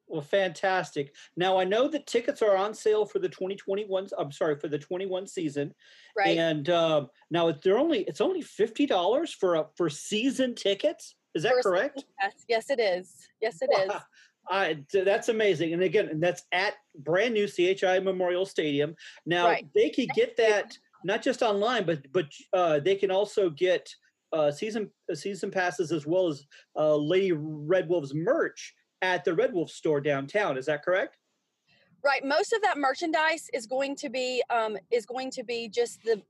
Well, fantastic. Now I know that tickets are on sale for the 2021. I'm sorry for the 21 season, right and um, now they're only it's only fifty dollars for a for season tickets. Is that correct? yes, yes it is yes it is. Wow. I, that's amazing. And again, and that's at brand new CHI Memorial Stadium. Now Right. they can get that not just online, but but uh, they can also get uh, season uh, season passes as well as uh, Lady Red Wolves merch at the Red Wolf store downtown. Is that correct? Right. Most of that merchandise is going to be um, is going to be just the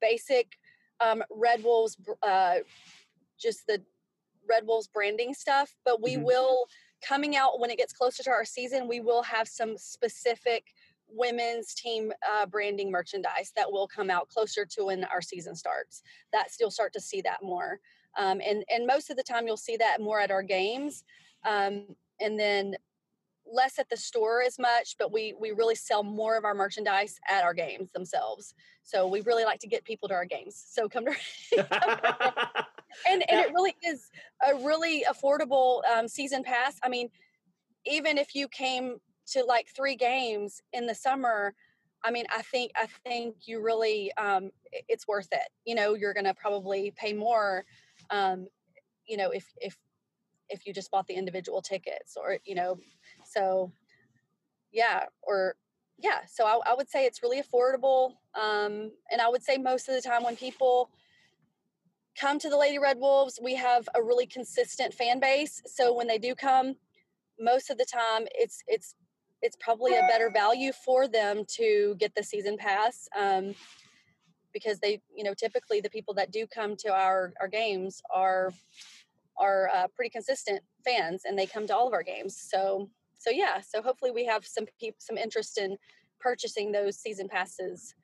basic um, Red Wolves, uh, just the Red Wolves branding stuff. But we Mhm. will coming out when it gets closer to our season. We will have some specific women's team uh, branding merchandise that will come out closer to when our season starts. That you'll start to see that more. Um, and and most of the time you'll see that more at our games. Um, and then less at the store as much, but we we really sell more of our merchandise at our games themselves. So we really like to get people to our games. So come to and and it really is a really affordable um, season pass. I mean, even if you came to like three games in the summer, I mean, I think I think you really um, it's worth it. You know, you're going to probably pay more. Um, you know, if if if you just bought the individual tickets, or you know, so yeah, or yeah. So I, I would say it's really affordable. Um, and I would say most of the time when people come to the Lady Red Wolves, we have a really consistent fan base. So when they do come, most of the time it's it's it's probably a better value for them to get the season pass um, because they you know typically the people that do come to our our games are are uh, pretty consistent fans and they come to all of our games so so yeah so hopefully we have some peop some interest in purchasing those season passes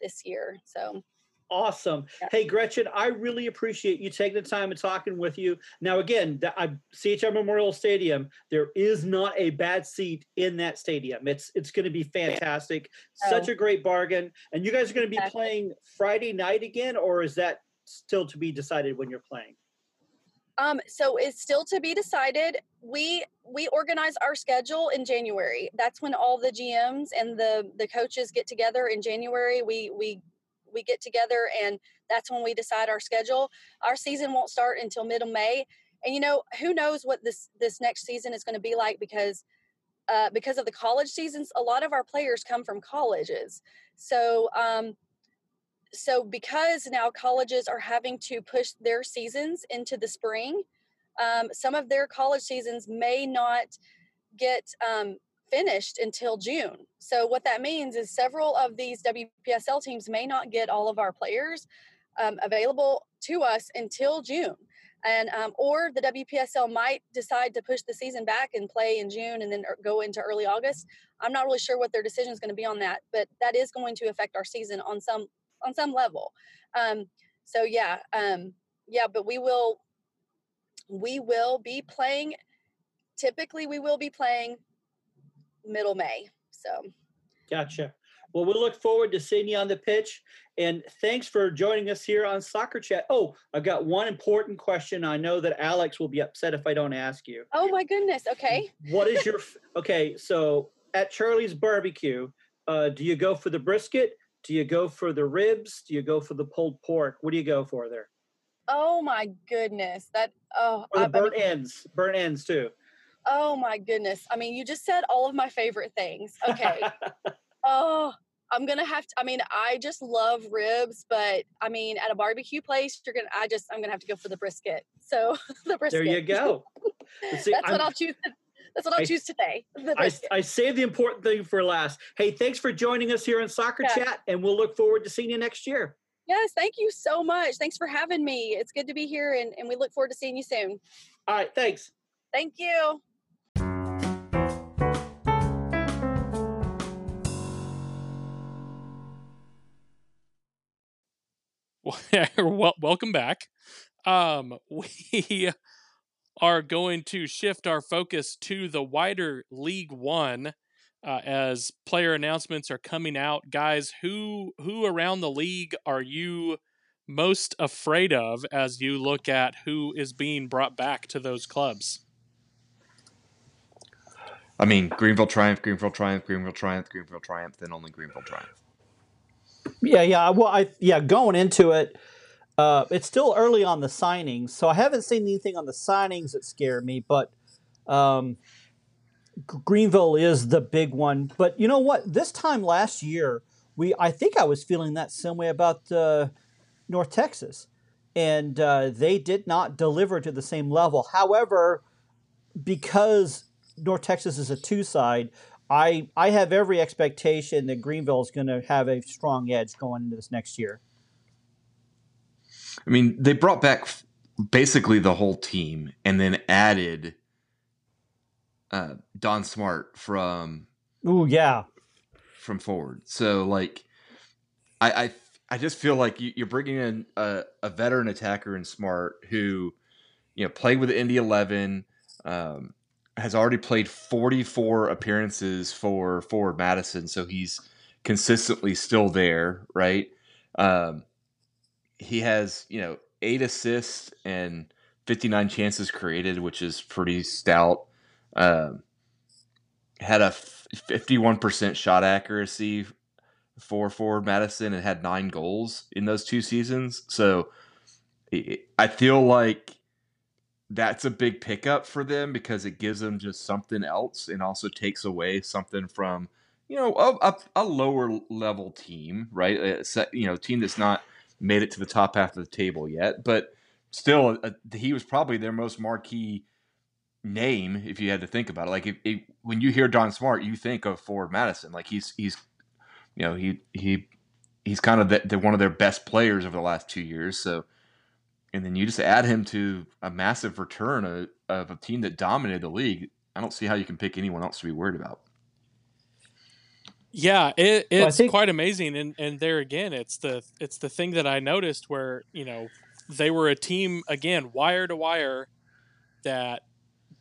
this year so Awesome. Hey, Gretchen, I really appreciate you taking the time and talking with you. Now, again, the, I, CHI Memorial Stadium, there is not a bad seat in that stadium. It's it's going to be fantastic. Such Oh. a great bargain. And you guys are going to be Exactly. playing Friday night again, or is that still to be decided when you're playing? Um, so it's still to be decided. We we organize our schedule in January. That's when all the GMs and the the coaches get together in January. We we we get together and that's when we decide our schedule. Our season won't start until middle May. And you know, who knows what this this next season is going to be like because uh, because of the college seasons, a lot of our players come from colleges. So um, so because now colleges are having to push their seasons into the spring, um, some of their college seasons may not get um, finished until June. So what that means is several of these WPSL teams may not get all of our players um, available to us until June. And um, or the WPSL might decide to push the season back and play in June and then er- go into early August. I'm not really sure what their decision is going to be on that, but that is going to affect our season on some on some level. Um, so yeah, um, yeah, but we will we will be playing. Typically, we will be playing middle May. So Gotcha. Well, we look forward to seeing you on the pitch. And thanks for joining us here on Soccer Chat. Oh, I've got one important question. I know that Alex will be upset if I don't ask you. Oh my goodness. Okay. What is your okay? So at Charlie's Barbecue, uh, do you go for the brisket? Do you go for the ribs? Do you go for the pulled pork? What do you go for there? Oh my goodness. That oh Or the I- I mean, burnt ends, burnt ends too. oh my goodness. I mean, you just said all of my favorite things. Okay. oh, I'm gonna have to. I mean, I just love ribs, but I mean, at a barbecue place, you're gonna. I just, I'm gonna have to go for the brisket. So the brisket. there you go. See, That's what I'm- I'll choose. That's what I'll I- choose today. I, brisket. I saved the important thing for last. Hey, thanks for joining us here on Soccer Yeah. Chat, and we'll look forward to seeing you next year. yes, thank you so much. Thanks for having me. It's good to be here, and, and we look forward to seeing you soon. All right, thanks. Thank you. well, welcome back. Um, we are going to shift our focus to the wider League One uh, as player announcements are coming out. Guys, who who around the league are you most afraid of as you look at who is being brought back to those clubs? I mean, Greenville Triumph, Greenville Triumph, Greenville Triumph, Greenville Triumph, then only Greenville Triumph. Yeah, yeah. Well, I yeah, going into it, uh, it's still early on the signings, so I haven't seen anything on the signings that scare me. But um, Greenville is the big one. But you know what? This time last year, we I think I was feeling that same way about uh, North Texas, and uh, they did not deliver to the same level. However, because North Texas is a two side, I I have every expectation that Greenville is going to have a strong edge going into this next year. I mean, they brought back f- basically the whole team and then added uh, Don Smart from Ooh, yeah. from forward. So like, I I, I just feel like you, you're bringing in a, a veteran attacker in Smart who, you know, played with Indy Eleven, um, has already played 44 appearances for Forward Madison, so he's consistently still there, right? Um, he has you know eight assists and 59 chances created, which is pretty stout. Um, had a f- 51% shot accuracy for Forward Madison and had nine goals in those two seasons. So I- feel like that's a big pickup for them because it gives them just something else and also takes away something from you know a, a, a lower level team, right? A you know, team that's not made it to the top half of the table yet, but still, uh he was probably their most marquee name if you had to think about it. Like if, if when you hear Don Smart, you think of Forward Madison. Like he's he's you know he he he's kind of the, the one of their best players over the last two years. So and then you just add him to a massive return of, of a team that dominated the league. I don't see how you can pick anyone else to be worried about. Yeah, it, Well, it's think- quite amazing, and and there again, it's the it's the thing that I noticed where you know they were a team again wire to wire that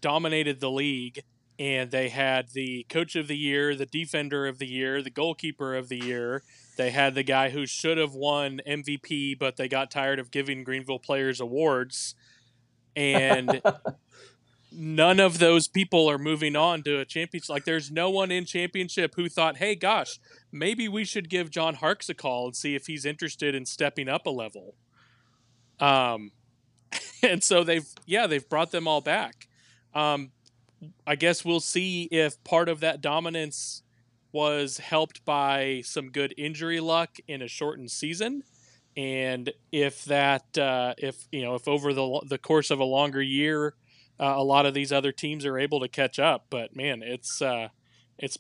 dominated the league, and they had the coach of the year, the defender of the year, the goalkeeper of the year. They had the guy who should have won MVP, but they got tired of giving Greenville players awards, and none of those people are moving on to a championship. Like, there's no one in championship who thought, "Hey, gosh, maybe we should give John Harkes a call and see if he's interested in stepping up a level." Um, and so they've, yeah, they've brought them all back. Um, I guess we'll see if part of that dominance was helped by some good injury luck in a shortened season. And if that, uh, if you know, if over the the course of a longer year, uh, a lot of these other teams are able to catch up. But man, it's uh, it's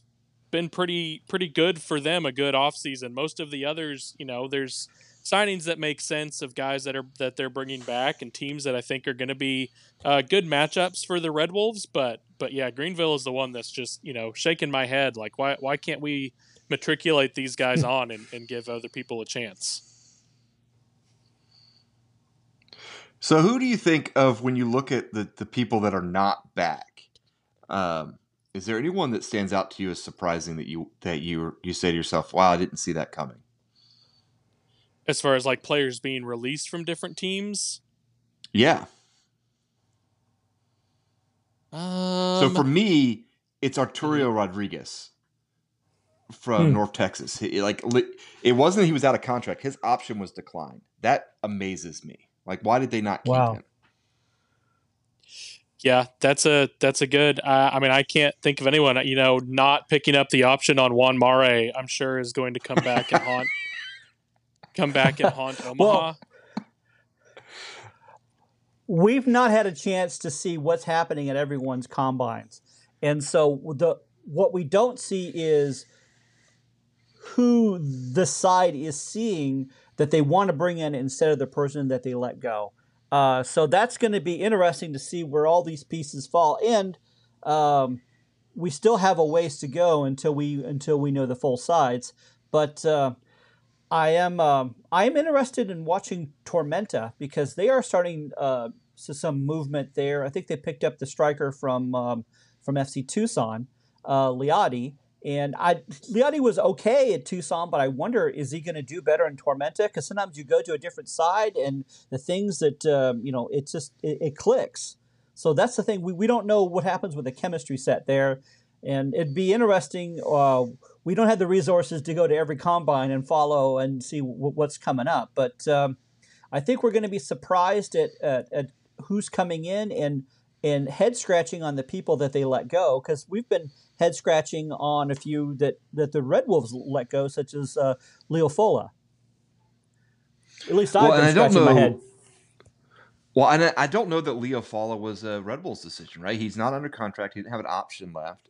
been pretty pretty good for them. A good offseason. Most of the others, you know, there's signings that make sense of guys that are that they're bringing back and teams that I think are going to be uh, good matchups for the Red Wolves. But but yeah, Greenville is the one that's just you know shaking my head. Like why why can't we matriculate these guys on and, and give other people a chance? So, who do you think of when you look at the, the people that are not back? Um, is there anyone that stands out to you as surprising that you that you you say to yourself, "Wow, I didn't see that coming"? As far as like players being released from different teams. Yeah. Um, So for me, it's Arturo Rodriguez from Hmm. North Texas. He- like li- it wasn't that he was out of contract; his option was declined. That amazes me. Like, why did they not keep Wow. him? Yeah, that's a that's a good. Uh, I mean, I can't think of anyone. You know, not picking up the option on Juan Mare, I'm sure is going to come back and haunt. come back and haunt Omaha. we've not had a chance to see what's happening at everyone's combines. And so the what we don't see is who the side is seeing that they want to bring in instead of the person that they let go. Uh, so that's going to be interesting to see where all these pieces fall. And um, we still have a ways to go until we until we know the full sides. But uh, I am um, I am interested in watching Tormenta because they are starting uh, so some movement there. I think they picked up the striker from um, from FC Tucson, uh, Liadi, and I was okay at Tucson, but I wonder is he going to do better in Tormenta? Because sometimes you go to a different side and the things that um, you know it just it, it clicks. So that's the thing. We, we don't know what happens with the chemistry set there. And it'd be interesting. Uh, we don't have the resources to go to every combine and follow and see w- what's coming up. But um, I think we're going to be surprised at, at, at who's coming in and and head scratching on the people that they let go because we've been head scratching on a few that, that the Red Wolves let go, such as uh, Leo Fola. At least I've Well, been I don't scratching my know- head. Well, and I- I don't know that Leo Falla was a Red Wolves decision, right? He's not under contract. He didn't have an option left.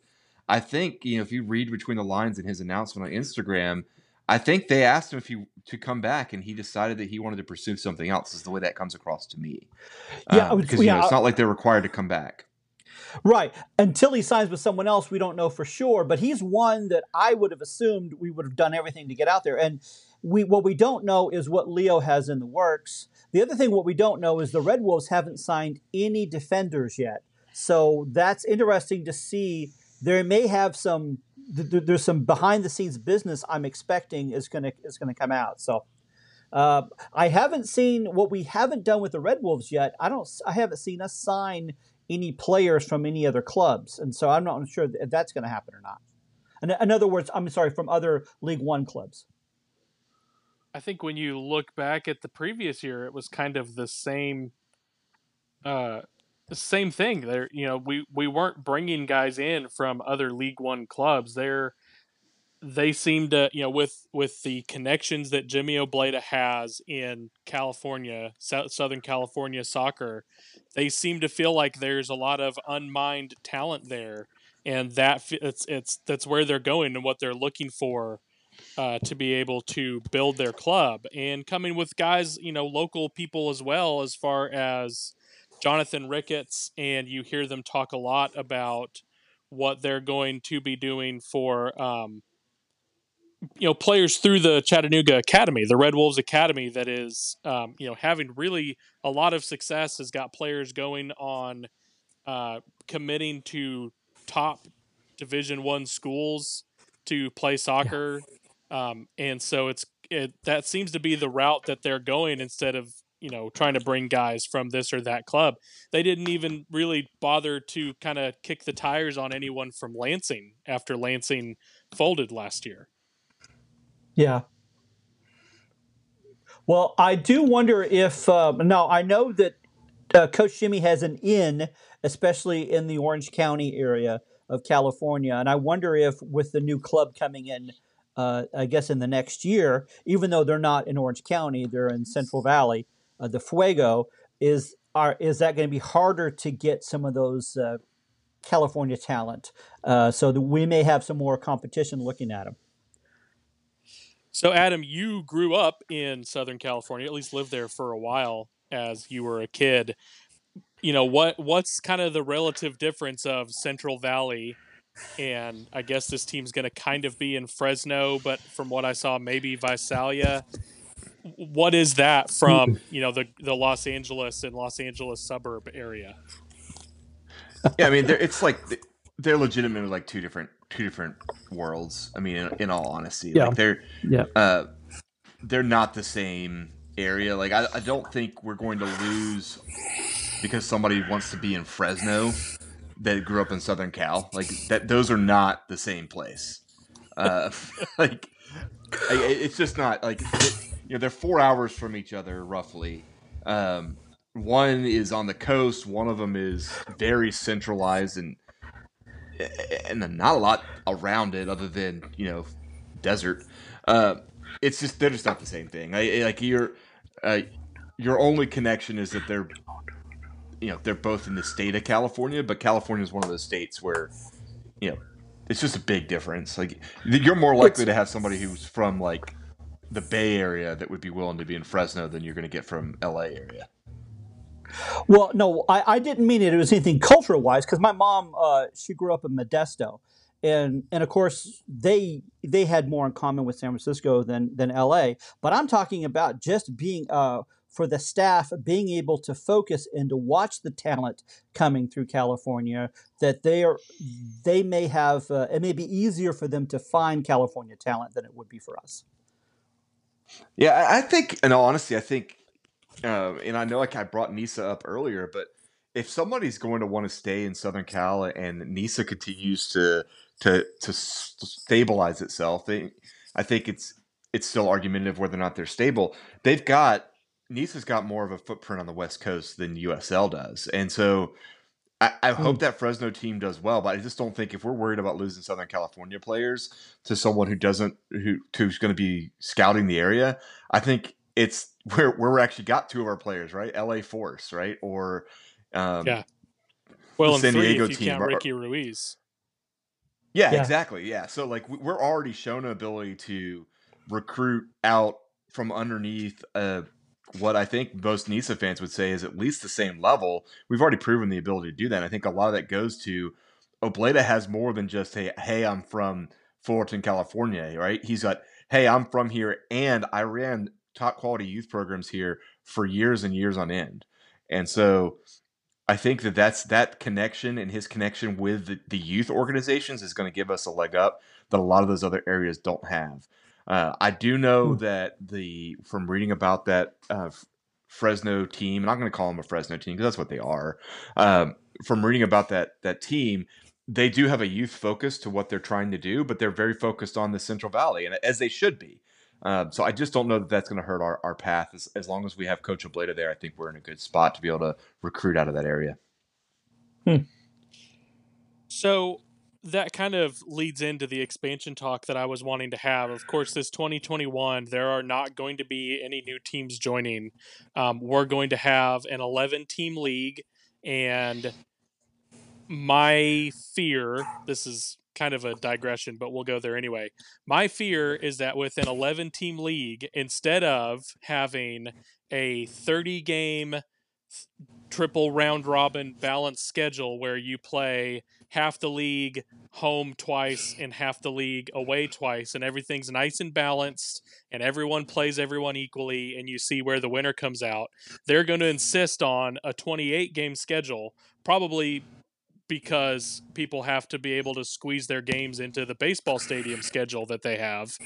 I think you know if you read between the lines in his announcement on Instagram, I think they asked him if he to come back, and he decided that he wanted to pursue something else. Is the way that comes across to me. Yeah, Um, would- because you know, it's not like they're required to come back. Right. Until he signs with someone else, we don't know for sure. But he's one that I would have assumed we would have done everything to get out there. And we what we don't know is what Leo has in the works. The other thing what we don't know is the Red Wolves haven't signed any defenders yet. So that's interesting to see. There may have some th- th- there's some behind the scenes business I'm expecting is gonna is gonna come out. So uh, I haven't seen what we haven't done with the Red Wolves yet. I don't. I haven't seen us sign any players from any other clubs, and so I'm not sure if that's going to happen or not. In, in other words, I'm sorry, from other League One clubs. I think when you look back at the previous year, it was kind of the same, uh, same thing. There, you know, we we weren't bringing guys in from other League One clubs. They're they seem to, you know, with with the connections that Jimmy Obleda has in California, Southern California soccer, they seem to feel like there's a lot of unmined talent there, and that it's it's that's where they're going and what they're looking for uh, to be able to build their club and coming with guys, you know, local people as well, as far as Jonathan Ricketts, and you hear them talk a lot about what they're going to be doing for, um, you know, players through the Chattanooga Academy, the Red Wolves Academy, that is, um, you know, having really a lot of success, has got players going on, uh, committing to top Division One schools to play soccer. Um, and so it's it that seems to be the route that they're going instead of you know trying to bring guys from this or that club. They didn't even really bother to kind of kick the tires on anyone from Lansing after Lansing folded last year. Yeah. Well, I do wonder if uh, now I know that uh, Coach Jimmy has an in, especially in the Orange County area of California, and I wonder if with the new club coming in, uh, I guess in the next year, even though they're not in Orange County, they're in Central Valley, uh, the Fuego is are is that going to be harder to get some of those uh, California talent? Uh, so that we may have some more competition looking at them. So Adam, you grew up in Southern California, at least lived there for a while as you were a kid. You know what? What's kind of the relative difference of Central Valley and I guess this team's going to kind of be in Fresno, but from what I saw, maybe Visalia. What is that from you know the the Los Angeles and Los Angeles suburb area? Yeah, I mean, they're, it's like they're legitimately like two different two different worlds. I mean, in, in all honesty, Yeah. like they're Yeah. uh, they're not the same area. Like I, I don't think we're going to lose because somebody wants to be in Fresno that grew up in Southern Cal. Like that, those are not the same place. Uh, like I, I- it's just not like it, you know they're four hours from each other roughly. Um, one is on the coast. One of them is very centralized and and not a lot around it other than you know desert. Uh, it's just they're just not the same thing. I, like your uh, your only connection is that they're you know they're both in the state of California, but California is one of those states where you know it's just a big difference. Like you're more likely to have somebody who's from like the Bay Area that would be willing to be in Fresno than you're going to get from LA area. Well, no, I, I didn't mean it. It was anything cultural wise because my mom, uh, she grew up in Modesto, and and of course they they had more in common with San Francisco than than L.A. But I'm talking about just being uh, for the staff being able to focus and to watch the talent coming through California. That they are they may have uh, it may be easier for them to find California talent than it would be for us. Yeah, I think, in all honesty, I think, um, and I know like I brought Nisa up earlier, but if somebody's going to want to stay in Southern Cal and Nisa continues to to to stabilize itself, I think it's it's still argumentative whether or not they're stable. They've got Nisa's got more of a footprint on the West Coast than USL does, and so. I, I hope that Fresno team does well, but I just don't think if we're worried about losing Southern California players to someone who doesn't who who's going to be scouting the area, I think it's where where we actually got two of our players, right? LA Force, right? Or um, Yeah. Well, The San three Diego if you team count Ricky Ruiz. Yeah, Yeah. exactly. Yeah. So like we- we're already shown an ability to recruit out from underneath uh, what I think most Nisa fans would say is at least the same level. We've already proven the ability to do that. And I think a lot of that goes to Obleda has more than just hey, hey, I'm from Fullerton, California, right? He's got hey, I'm from here and I ran top quality youth programs here for years and years on end. And so I think that that's that connection and his connection with the, the youth organizations is going to give us a leg up that a lot of those other areas don't have. Uh, I do know Hmm. that the from reading about that uh, Fresno team, and I'm going to call them a Fresno team because that's what they are. Um, from reading about that that team, they do have a youth focus to what they're trying to do, but they're very focused on the Central Valley, and as they should be. Um, so I just don't know that that's going to hurt our, our path. As, as long as we have Coach Obleda there, I think we're in a good spot to be able to recruit out of that area. Hmm. So that kind of leads into the expansion talk that I was wanting to have. Of course, this 2021, there are not going to be any new teams joining. Um, we're going to have an 11 team league, and my fear this is kind of a digression, but we'll go there anyway. My fear is that with an 11 team league, instead of having a 30 game triple round robin balanced schedule where you play half the league home twice and half the league away twice and everything's nice and balanced and everyone plays everyone equally and you see where the winner comes out. They're going to insist on a 28 game schedule probably because people have to be able to squeeze their games into the baseball stadium schedule that they have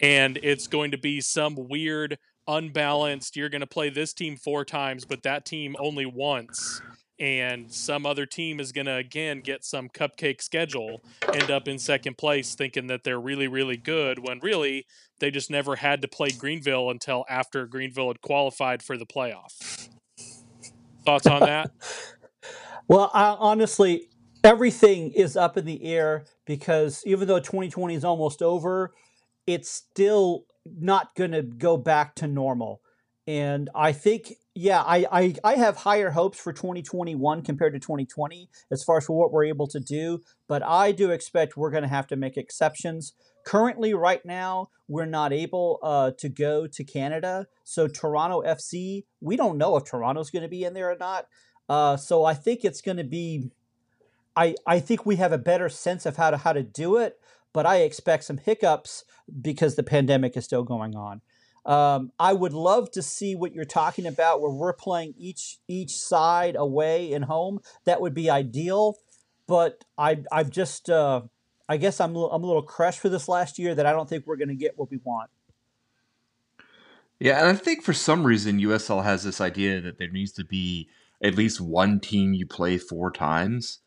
and it's going to be some weird unbalanced you're going to play this team four times but that team only once and some other team is going to again get some cupcake schedule end up in second place thinking that they're really really good when really they just never had to play greenville until after greenville had qualified for the playoff thoughts on that Well, I, honestly, everything is up in the air because even though 2020 is almost over, it's still not going to go back to normal. And I think, yeah, I, I, I have higher hopes for 2021 compared to 2020 as far as for what we're able to do. But I do expect we're going to have to make exceptions. Currently, right now, we're not able uh, to go to Canada. So, Toronto FC, we don't know if Toronto's going to be in there or not. Uh, so I think it's going to be. I I think we have a better sense of how to how to do it, but I expect some hiccups because the pandemic is still going on. Um, I would love to see what you're talking about, where we're playing each each side away and home. That would be ideal, but I I'm just uh, I guess I'm I'm a little crushed for this last year that I don't think we're going to get what we want. Yeah, and I think for some reason USL has this idea that there needs to be at least one team you play four times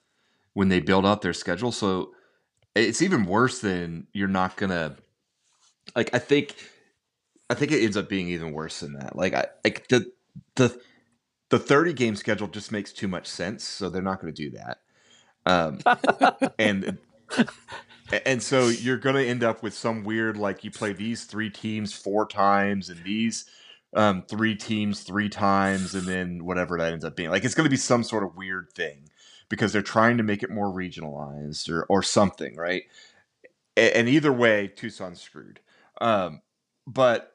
when they build out their schedule. So it's even worse than you're not gonna like I think I think it ends up being even worse than that. Like I like the the the 30 game schedule just makes too much sense, so they're not going to do that. Um, and and so you're going to end up with some weird like you play these three teams four times and these um, three teams three times and then whatever that ends up being. Like it's going to be some sort of weird thing because they're trying to make it more regionalized or or something, right? And, and either way, Tucson's screwed. Um, but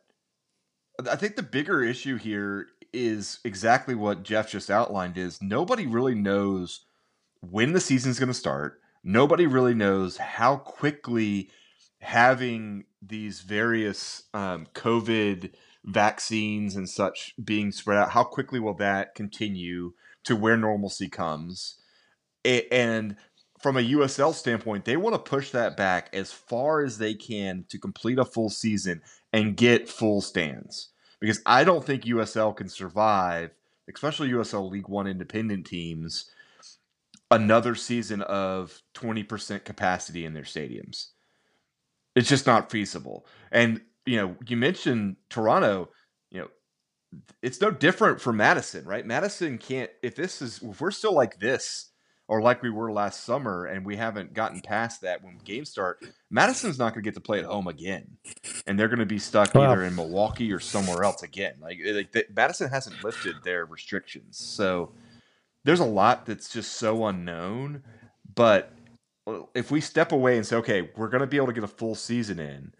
I think the bigger issue here is exactly what Jeff just outlined is nobody really knows when the season's going to start. Nobody really knows how quickly having these various um, COVID vaccines and such being spread out, how quickly will that continue to where normalcy comes? And from a USL standpoint, they want to push that back as far as they can to complete a full season and get full stands. Because I don't think USL can survive, especially USL League One independent teams, another season of 20% capacity in their stadiums. It's just not feasible. And, you know, you mentioned Toronto, you know, it's no different for Madison, right? Madison can't, if this is, if we're still like this, or like we were last summer, and we haven't gotten past that when games start, Madison's not going to get to play at home again, and they're going to be stuck wow. either in Milwaukee or somewhere else again. Like, eh, like the, Madison hasn't lifted their restrictions, so there's a lot that's just so unknown. But uh, if we step away and say, okay, we're going to be able to get a full season in,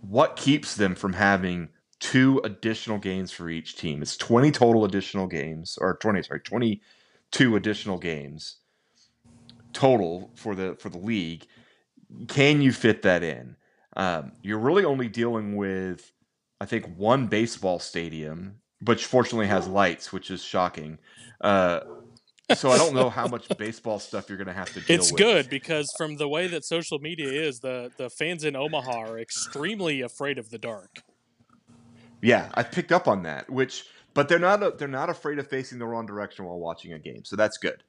what keeps them from having two additional games for each team? It's 20 total additional games, or 20, sorry, 20 two additional games total for the for the league. Can you fit that in? Um, you're really only dealing with, I think, one baseball stadium, which fortunately has lights, which is shocking. Uh, so I don't know how much baseball stuff you're going to have to deal it's with. good because from the way that social media is, the the fans in Omaha are extremely afraid of the dark. Yeah, I picked up on that, which but they're not they're not afraid of facing the wrong direction while watching a game, so that's good.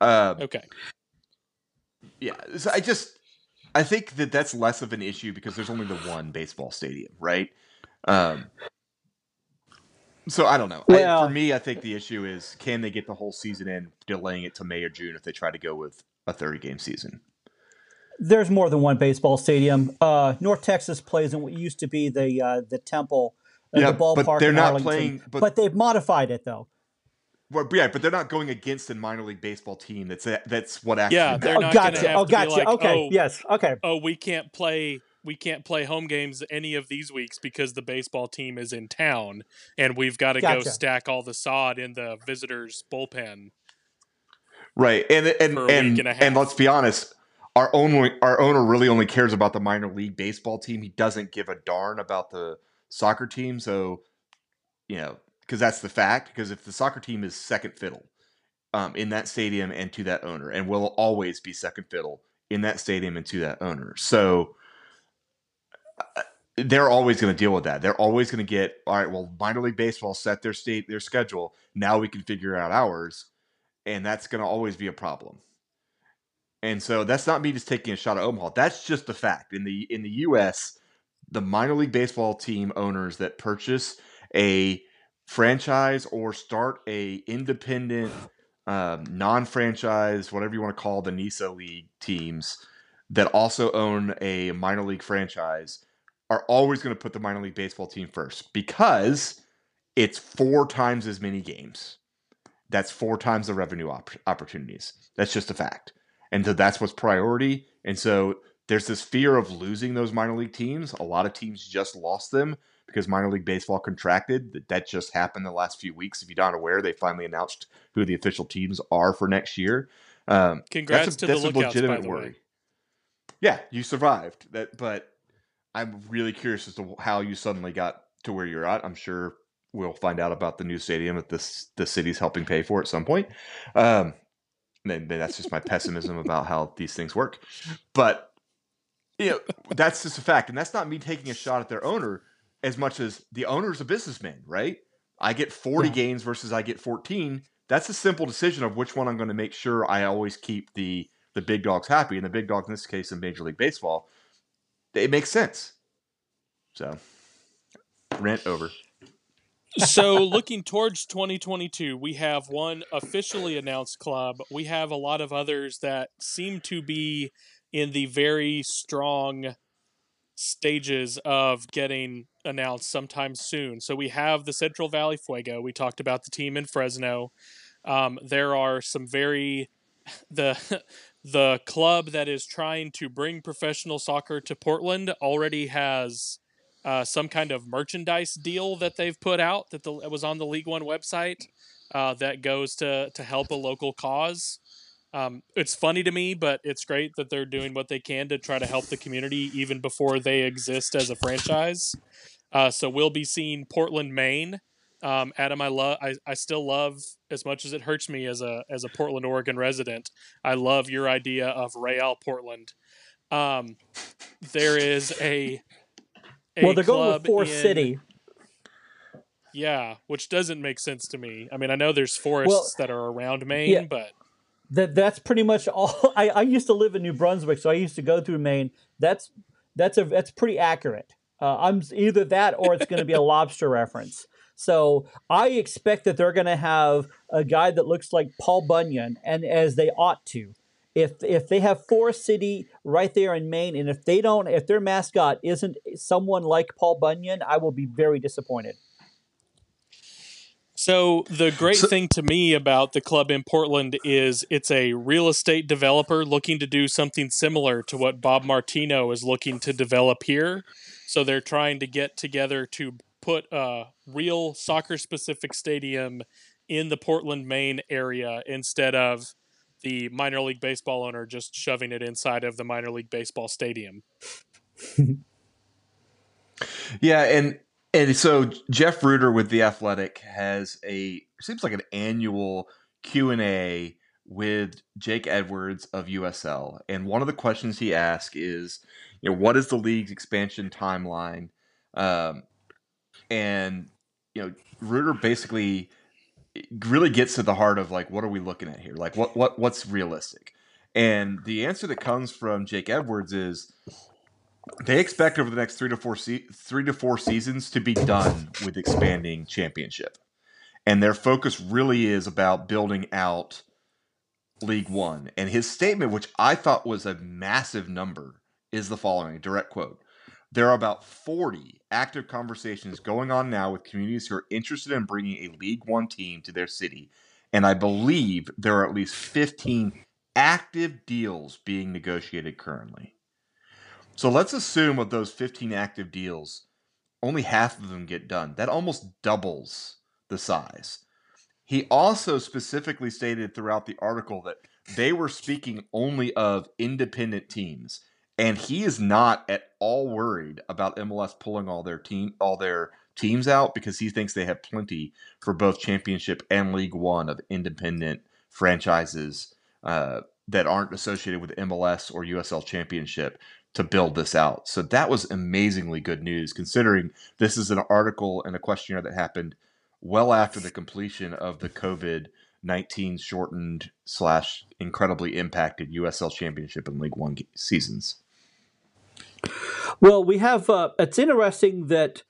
Um, okay. Yeah, so I just I think that that's less of an issue because there's only the one baseball stadium, right? Um, so I don't know. Well, I, for me, I think the issue is can they get the whole season in, delaying it to May or June if they try to go with a 30 game season. There's more than one baseball stadium. Uh, North Texas plays in what used to be the uh, the Temple yeah, the ballpark. But they're not Arlington. playing. But, but, they've modified it though. Well, yeah, but they're not going against a minor league baseball team. That's that's what actually. Yeah, they're not oh, gotcha. have oh, to gotcha. Like, okay. Oh, yes. Okay. Oh, we can't play. We can't play home games any of these weeks because the baseball team is in town, and we've got to gotcha. go stack all the sod in the visitors' bullpen. Right, and and and, and, and let's be honest, our own our owner really only cares about the minor league baseball team. He doesn't give a darn about the soccer team. So you know, because that's the fact. Because if the soccer team is second fiddle um, in that stadium and to that owner, and will always be second fiddle in that stadium and to that owner, so uh, they're always going to deal with that. They're always going to get all right. Well, minor league baseball set their state their schedule. Now we can figure out ours, and that's going to always be a problem. And so that's not me just taking a shot at Omaha. That's just the fact. In the in the U.S., the minor league baseball team owners that purchase a franchise or start a independent um, non-franchise whatever you want to call the nisa league teams that also own a minor league franchise are always going to put the minor league baseball team first because it's four times as many games. That's four times the revenue op- opportunities. That's just a fact. And so that's what's priority. And so there's this fear of losing those minor league teams a lot of teams just lost them because minor league baseball contracted. That just happened the last few weeks. If you're not aware, they finally announced who the official teams are for next year. Um, Congrats that's a, to that's the lookouts, legitimate by the worry. Way. Yeah, you survived that, but I'm really curious as to how you suddenly got to where you're at. I'm sure we'll find out about the new stadium that this the city's helping pay for at some point. Um, then that's just my pessimism about how these things work. But you know, that's just a fact, and that's not me taking a shot at their owner as much as the owner's a businessman, right? I get 40 Yeah. games versus I get 14. That's a simple decision of which one I'm going to make sure I always keep the the big dogs happy, and the big dogs in this case in Major League Baseball. It makes sense. So, rent over. so looking towards 2022 we have one officially announced club we have a lot of others that seem to be in the very strong stages of getting announced sometime soon. So we have the central valley fuego. We talked about the team in fresno. Um, there are some very the the club that is trying to bring professional soccer to portland already has uh, some kind of merchandise deal that they've put out that the, was on the League One website uh, that goes to to help a local cause. Um, it's funny to me, but it's great that they're doing what they can to try to help the community even before they exist as a franchise. Uh, so we'll be seeing Portland, Maine. Um, Adam, I love. I, I still love as much as it hurts me as a as a Portland, Oregon resident. I love your idea of Real Portland. Um, there is a, a well, they're going with Forest in- City. Yeah, which doesn't make sense to me. I mean, I know there's forests that are around Maine, yeah. but That that's pretty much all. I, I used to live in New Brunswick, so I used to go through Maine. That's that's a that's pretty accurate. Uh, I'm either that or it's going to be a lobster reference. So I expect that they're going to have a guy that looks like Paul Bunyan, and as they ought to. If if they have Forest City right there in Maine, and if they don't, if their mascot isn't someone like Paul Bunyan, I will be very disappointed. So the great So- thing to me about the club in Portland is it's a real estate developer looking to do something similar to what Bob Martino is looking to develop here. So they're trying to get together to put a real soccer specific stadium in the Portland, Maine area instead of the minor league baseball owner just shoving it inside of the minor league baseball stadium. Yeah, and and so Jeff Rueter with the Athletic has a seems like an annual Q and A with Jake Edwards of USL, and one of the questions he asks is, you know, what is the league's expansion timeline? Um, and you know, Reuter basically really gets to the heart of like, what are we looking at here? Like, what what what's realistic? And the answer that comes from Jake Edwards is they expect over the next three to four se- three to four seasons to be done with expanding championship, and their focus really is about building out League One. And his statement, which I thought was a massive number, is the following: direct quote. There are about 40 active conversations going on now with communities who are interested in bringing a League One team to their city. And I believe there are at least 15 active deals being negotiated currently. So let's assume of those 15 active deals, only half of them get done. That almost doubles the size. He also specifically stated throughout the article that they were speaking only of independent teams and he is not at all worried about MLS pulling all their team all their teams out because he thinks they have plenty for both championship and League One of independent franchises uh, that aren't associated with MLS or USL Championship to build this out. So that was amazingly good news considering this is an article and a questionnaire that happened well after the completion of the COVID 19 shortened slash incredibly impacted USL Championship and League One seasons. Well, we have. Uh, it's interesting that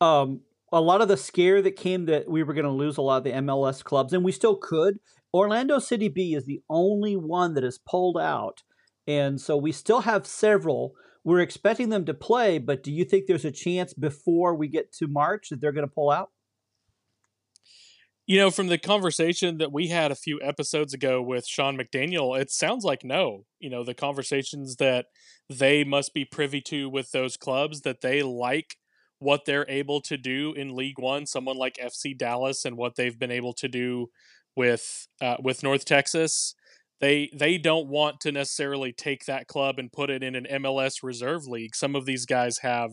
um, a lot of the scare that came that we were going to lose a lot of the MLS clubs, and we still could. Orlando City B is the only one that has pulled out, and so we still have several. We're expecting them to play, but do you think there's a chance before we get to March that they're going to pull out? You know, from the conversation that we had a few episodes ago with Sean McDaniel, it sounds like no. You know, the conversations that they must be privy to with those clubs, that they like what they're able to do in League One. Someone like FC Dallas and what they've been able to do with uh, with North Texas. They they don't want to necessarily take that club and put it in an MLS reserve league. Some of these guys have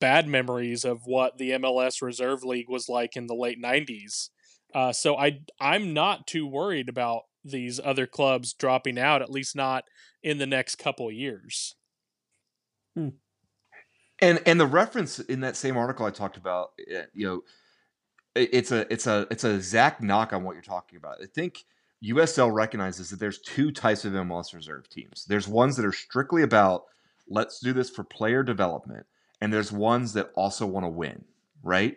bad memories of what the MLS reserve league was like in the late '90s. Uh, so I I'm not too worried about these other clubs dropping out, at least not in the next couple years. Hmm. And and the reference in that same article I talked about, eh, you know, it's a it's a it's a exact knock on what you're talking about. I think USL recognizes that there's two types of MLS reserve teams. There's ones that are strictly about let's do this for player development, and there's ones that also want to win, right?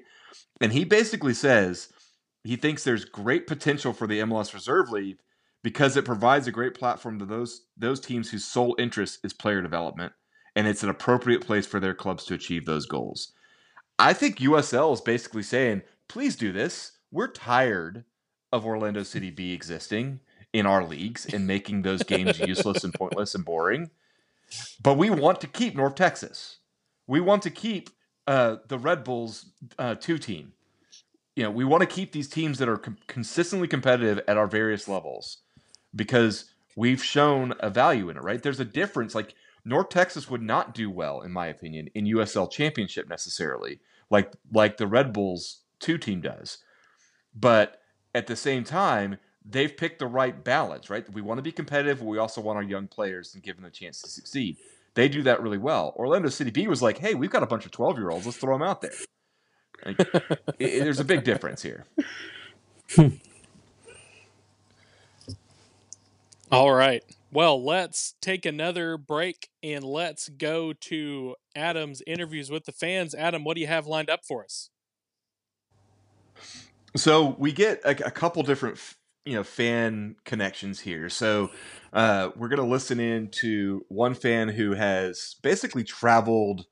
And he basically says he thinks there's great potential for the MLS Reserve League because it provides a great platform to those those teams whose sole interest is player development, and it's an appropriate place for their clubs to achieve those goals. I think USL is basically saying, please do this. We're tired of Orlando City B existing in our leagues and making those games useless and pointless and boring. But we want to keep North Texas. We want to keep uh, the Red Bulls uh, two team. You know, we want to keep these teams that are com- consistently competitive at our various levels because we've shown a value in it. Right? There's a difference. Like North Texas would not do well, in my opinion, in USL Championship necessarily, like like the Red Bulls two team does. But at the same time, they've picked the right balance, right? We want to be competitive, but we also want our young players and give them a chance to succeed. They do that really well. Orlando City B was like, hey, we've got a bunch of 12 year olds. Let's throw them out there. Like, it, there's a big difference here. All right. Well, let's take another break and let's go to Adam's interviews with the fans. Adam, what do you have lined up for us? So we get a, a couple different, you know, fan connections here. So uh, we're going to listen in to one fan who has basically traveled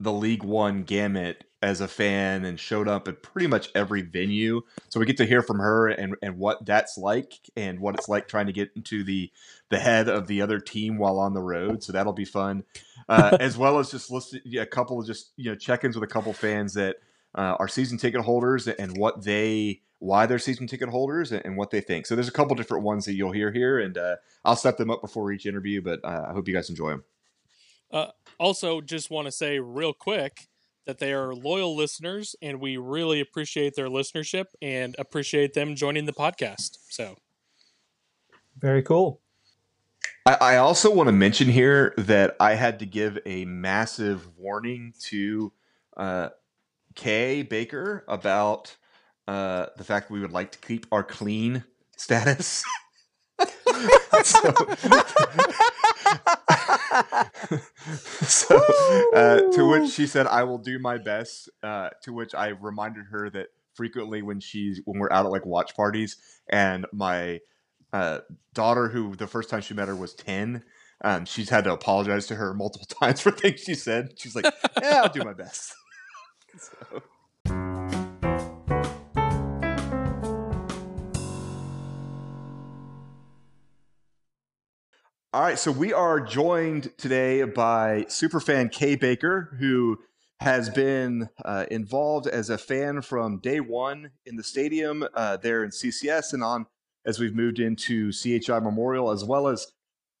the League One gamut as a fan and showed up at pretty much every venue. So we get to hear from her and, and what that's like and what it's like trying to get into the the head of the other team while on the road. So that'll be fun, uh, as well as just listen a couple of just you know check-ins with a couple fans that uh, our season ticket holders and what they why they're season ticket holders and, what they think. So there's a couple different ones that you'll hear here, and uh, I'll set them up before each interview. But uh, I hope you guys enjoy them. Uh, also, just want to say real quick that they are loyal listeners, and we really appreciate their listenership and appreciate them joining the podcast. So, very cool. I, I also want to mention here that I had to give a massive warning to uh, Kay Baker about uh, the fact that we would like to keep our clean status. so, so uh, to which she said, "I will do my best." Uh, to which I reminded her that frequently when she's when we're out at like watch parties, and my uh, daughter, who the first time she met her was ten, um, she's had to apologize to her multiple times for things she said. She's like, "Yeah, I'll do my best." so. All right, so we are joined today by superfan Kay Baker, who has been uh, involved as a fan from day one in the stadium uh, there in CCS and on as we've moved into CHI Memorial, as well as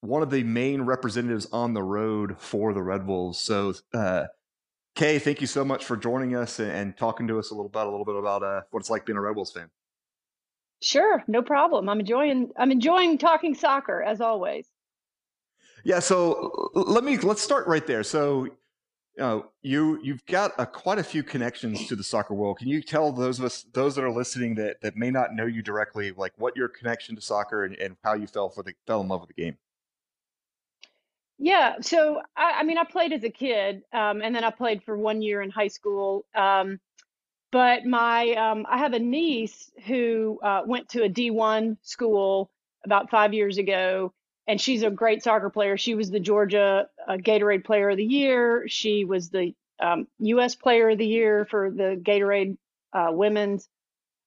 one of the main representatives on the road for the Red Wolves. So, uh, Kay, thank you so much for joining us and, and talking to us a little about a little bit about uh, what it's like being a Red Wolves fan. Sure, no problem. I'm enjoying I'm enjoying talking soccer as always. Yeah, so let me let's start right there. So, you know, you you've got a, quite a few connections to the soccer world. Can you tell those of us those that are listening that that may not know you directly, like what your connection to soccer and, and how you fell for the fell in love with the game? Yeah, so I, I mean, I played as a kid, um, and then I played for one year in high school. Um, but my, um, I have a niece who uh, went to a D1 school about five years ago, and she's a great soccer player. She was the Georgia uh, Gatorade Player of the Year. She was the U.S. Um, Player of the Year for the Gatorade uh, Women's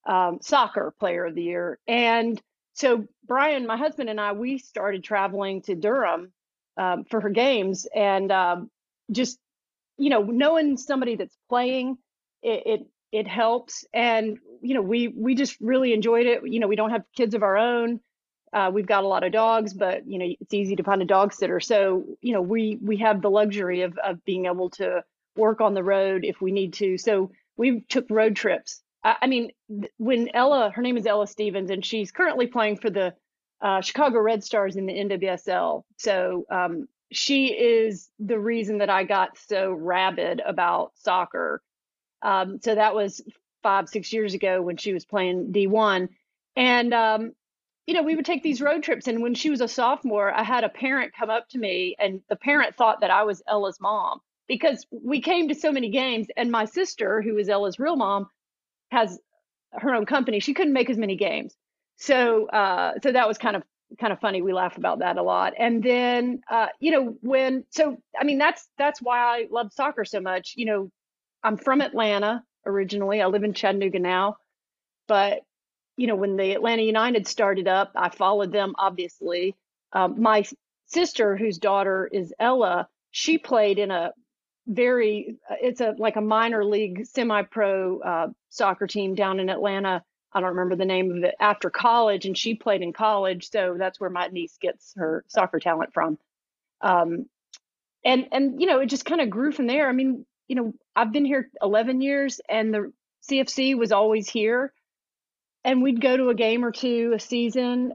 um, Soccer Player of the Year. And so Brian, my husband, and I, we started traveling to Durham um, for her games, and um, just you know, knowing somebody that's playing, it, it it helps. And you know, we we just really enjoyed it. You know, we don't have kids of our own. uh, we've got a lot of dogs, but you know it's easy to find a dog sitter. So you know we we have the luxury of of being able to work on the road if we need to. So we took road trips. I, I mean, when Ella, her name is Ella Stevens, and she's currently playing for the uh, Chicago Red Stars in the NWSL. So um, she is the reason that I got so rabid about soccer. Um, so that was five, six years ago when she was playing D1. And, um, you know, we would take these road trips. And when she was a sophomore, I had a parent come up to me, and the parent thought that I was Ella's mom because we came to so many games. And my sister, who is Ella's real mom, has her own company. She couldn't make as many games. So, uh, so that was kind of kind of funny. We laugh about that a lot. And then, uh, you know, when so I mean that's that's why I love soccer so much. You know, I'm from Atlanta originally. I live in Chattanooga now, but you know, when the Atlanta United started up, I followed them obviously. Um, my sister, whose daughter is Ella, she played in a very it's a like a minor league semi-pro uh, soccer team down in Atlanta I don't remember the name of it after college, and she played in college, so that's where my niece gets her soccer talent from. Um, and and you know, it just kind of grew from there. I mean, you know, I've been here 11 years, and the CFC was always here, and we'd go to a game or two a season.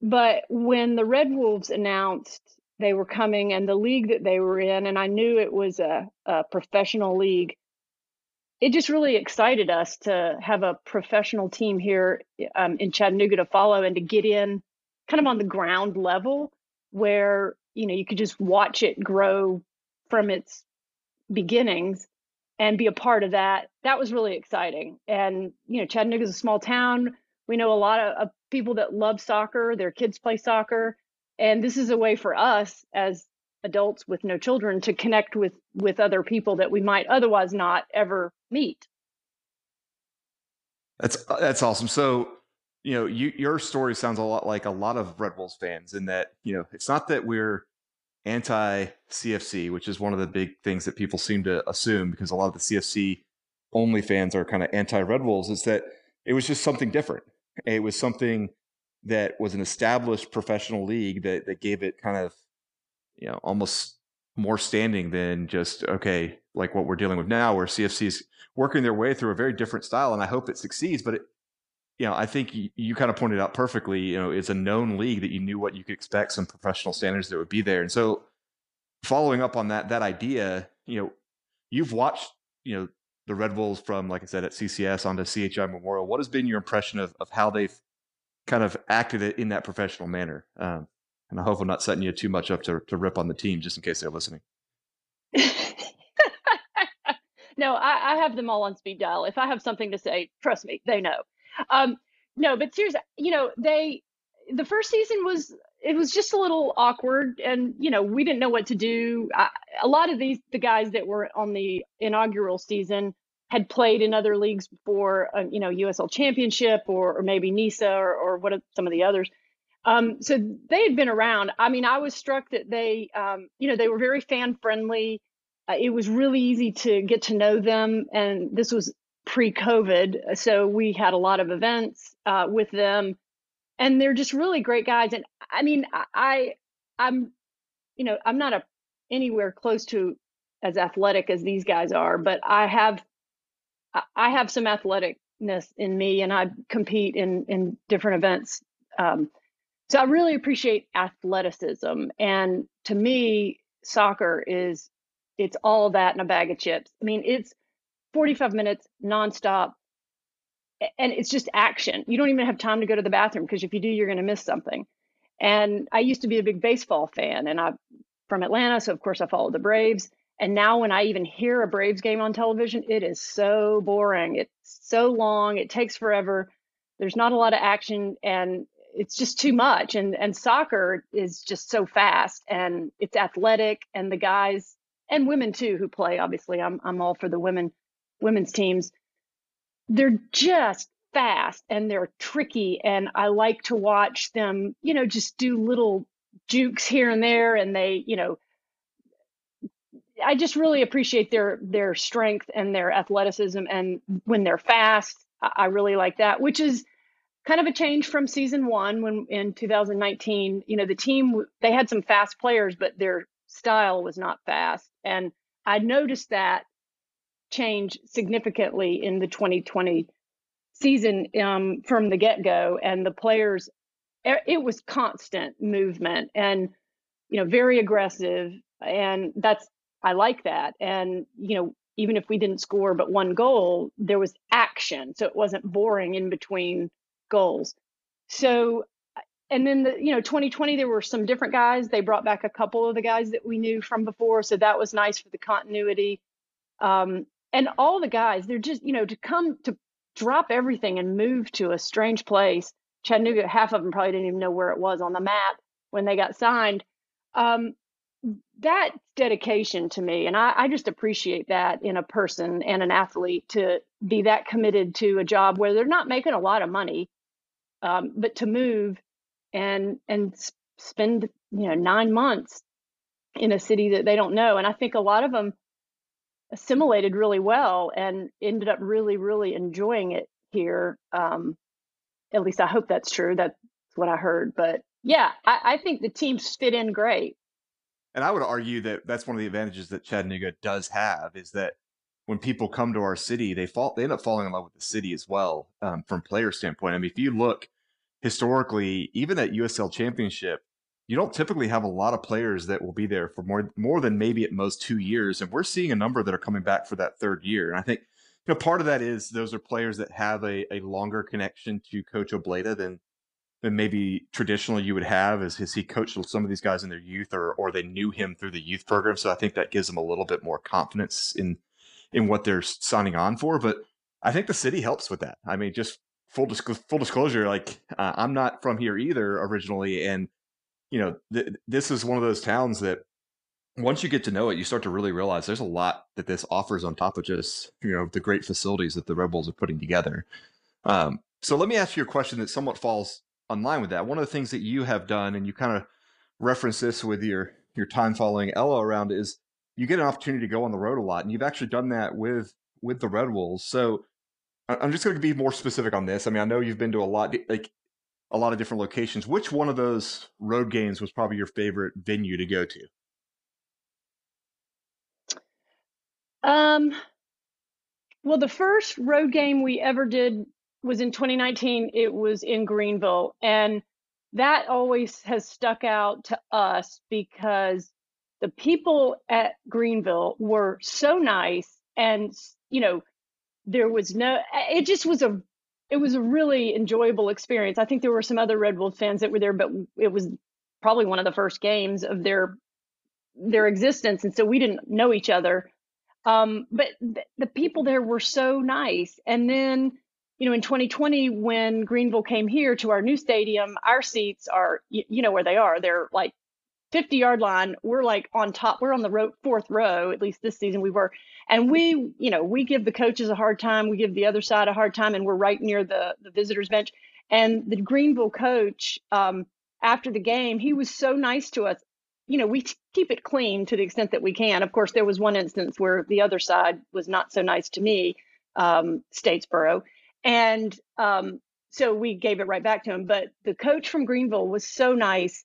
But when the Red Wolves announced they were coming and the league that they were in, and I knew it was a, a professional league it just really excited us to have a professional team here um, in Chattanooga to follow and to get in kind of on the ground level where you know you could just watch it grow from its beginnings and be a part of that. That was really exciting. And you know Chattanooga is a small town. We know a lot of, of people that love soccer their kids play soccer. And this is a way for us as adults with no children to connect with with other people that we might otherwise not ever meet. That's uh, that's awesome. So, you know, you, your story sounds a lot like a lot of Red Wolves fans in that, you know, it's not that we're anti CFC, which is one of the big things that people seem to assume because a lot of the CFC only fans are kind of anti Red Wolves, is that it was just something different. It was something that was an established professional league that, that gave it kind of, you know, almost more standing than just, okay, like what we're dealing with now, where CFC is working their way through a very different style, and I hope it succeeds. But it, you know, I think you, you, kind of pointed out perfectly. You know, it's a known league that you knew what you could expect, some professional standards that would be there, and so following up on that that idea, you know, you've watched you know the Red Wolves from like I said at CCS onto CHI Memorial. What has been your impression of of how they've kind of acted in that professional manner? Um, and I hope I'm not setting you too much up to to rip on the team, just in case they're listening. No, I, I, have them all on speed dial. If I have something to say, trust me, they know. Um, no, but seriously, you know, they the first season was it was just a little awkward, and you know, we didn't know what to do. I, a lot of these the guys that were on the inaugural season had played in other leagues before, uh, you know, USL Championship or, or maybe NISA or, or what some of the others. Um, so they had been around. I mean, I was struck that they, um, you know, they were very fan friendly it was really easy to get to know them. And this was pre COVID. So we had a lot of events uh, with them. And they're just really great guys. And I mean, I, I'm, you know, I'm not a anywhere close to as athletic as these guys are, but I have, I have some athleticness in me, and I compete in in different events. Um, so I really appreciate athleticism, and to me, soccer is it's all that and a bag of chips. I mean, it's 45 minutes nonstop and it's just action. You don't even have time to go to the bathroom because if you do, you're going to miss something. And I used to be a big baseball fan and I'm from Atlanta. So, of course, I followed the Braves. And now, when I even hear a Braves game on television, it is so boring. It's so long. It takes forever. There's not a lot of action and it's just too much. And, and soccer is just so fast and it's athletic. And the guys and women too who play. Obviously, I'm I'm all for the women women's teams. They're just fast and they're tricky, and I like to watch them. You know, just do little jukes here and there, and they, you know, I just really appreciate their their strength and their athleticism, and when they're fast, I really like that. Which is kind of a change from season one when in 2019. You know, the team they had some fast players, but their style was not fast, and I noticed that change significantly in the 2020 season um, from the get go, and the players. It was constant movement and you know very aggressive, and that's I like that. And you know even if we didn't score but one goal, there was action, so it wasn't boring in between goals. So, and then the you know 2020 there were some different guys. They brought back a couple of the guys that we knew from before, so that was nice for the continuity. Um, and all the guys, they're just you know to come to drop everything and move to a strange place. Chattanooga, half of them probably didn't even know where it was on the map when they got signed. Um, that dedication to me, and I, I, just appreciate that in a person and an athlete to be that committed to a job where they're not making a lot of money, um, but to move and and spend you know nine months in a city that they don't know. And I think a lot of them assimilated really well and ended up really really enjoying it here. Um, at least I hope that's true. That's what I heard. But yeah, I, I think the teams fit in great. And I would argue that that's one of the advantages that Chattanooga does have is that when people come to our city, they fall they end up falling in love with the city as well um, from player standpoint. I mean, if you look historically, even at USL Championship, you don't typically have a lot of players that will be there for more more than maybe at most two years, and we're seeing a number that are coming back for that third year. And I think you know part of that is those are players that have a, a longer connection to Coach Obleda than than maybe traditionally you would have as, as he coached some of these guys in their youth or or they knew him through the youth program. So I think that gives them a little bit more confidence in in what they're signing on for. But I think the city helps with that. I mean, just full disc- full disclosure, like uh, I'm not from here either originally, and you know th- this is one of those towns that once you get to know it, you start to really realize there's a lot that this offers on top of just you know the great facilities that the Red Wolves are putting together. Um, so let me ask you a question that somewhat falls online with that. One of the things that you have done, and you kind of reference this with your your time following Ella around, is you get an opportunity to go on the road a lot, and you've actually done that with with the Red Wolves. So I'm just going to be more specific on this. I mean, I know you've been to a lot like a lot of different locations. Which one of those road games was probably your favorite venue to go to? Um, well, the first road game we ever did was in 2019. It was in Greenville, and that always has stuck out to us because the people at Greenville were so nice, and you know, there was no. It just was a. It was a really enjoyable experience. I think there were some other Red Wolf fans that were there, but it was probably one of the first games of their their existence, and so we didn't know each other. Um, but th- the people there were so nice, and then you know, in 2020, when Greenville came here to our new stadium, our seats are, you, you know, where they are. They're like 50 yard line. We're like on top. We're on the row, fourth row. At least this season we were. And we, you know, we give the coaches a hard time. We give the other side a hard time, and we're right near the the visitors bench. And the Greenville coach, um, after the game, he was so nice to us. You know, we t- keep it clean to the extent that we can. Of course, there was one instance where the other side was not so nice to me, um, Statesboro and um, so we gave it right back to him. But the coach from Greenville was so nice.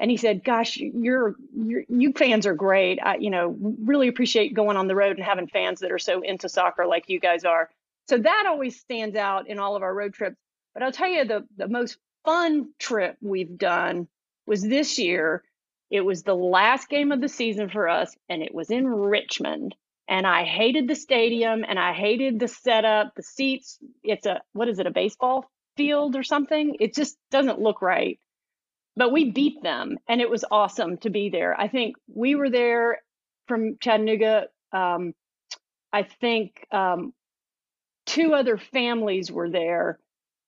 And he said, "Gosh, you're you fans are great. I, you know, really appreciate going on the road and having fans that are so into soccer like you guys are." So that always stands out in all of our road trips. But I'll tell you, the the most fun trip we've done was this year. It was the last game of the season for us, and it was in Richmond and I hated the stadium and I hated the setup, the seats. It's a what is it, a baseball field or something? It just doesn't look right. But we beat them and it was awesome to be there. I think we were there from Chattanooga. Um, I think um, two other families were there,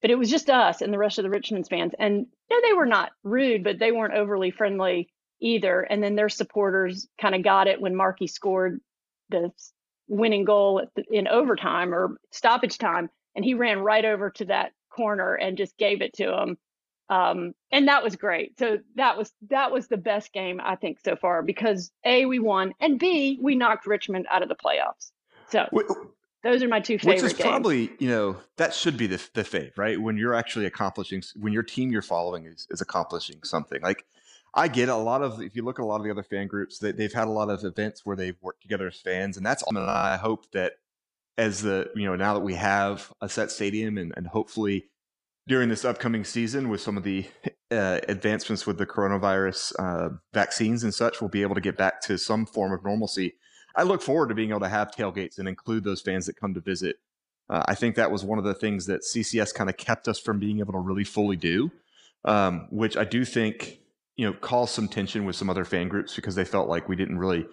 but it was just us and the rest of the Richmond fans. And know, they were not rude, but they weren't overly friendly either. And then their supporters kind of got it when Marky scored the winning goal in overtime or stoppage time, and he ran right over to that corner and just gave it to him. Um, and that was great. So that was that was the best game I think so far because a we won and b we knocked Richmond out of the playoffs. So Those are my two favorite Which is games. probably, you know, that should be the the fave, right? When you're actually accomplishing, when your team you're following is, is accomplishing something. Like, I get a lot of, if you look at a lot of the other fan groups, they, they've had a lot of events where they've worked together as fans, and that's. And I hope that as the, you know, now that we have a set stadium, and, and hopefully during this upcoming season with some of the uh, advancements with the coronavirus uh, vaccines and such, we'll be able to get back to some form of normalcy I look forward to being able to have tailgates and include those fans that come to visit. Uh, I think that was one of the things that CCS kind of kept us from being able to really fully do, um, which I do think you know caused some tension with some other fan groups because they felt like we didn't really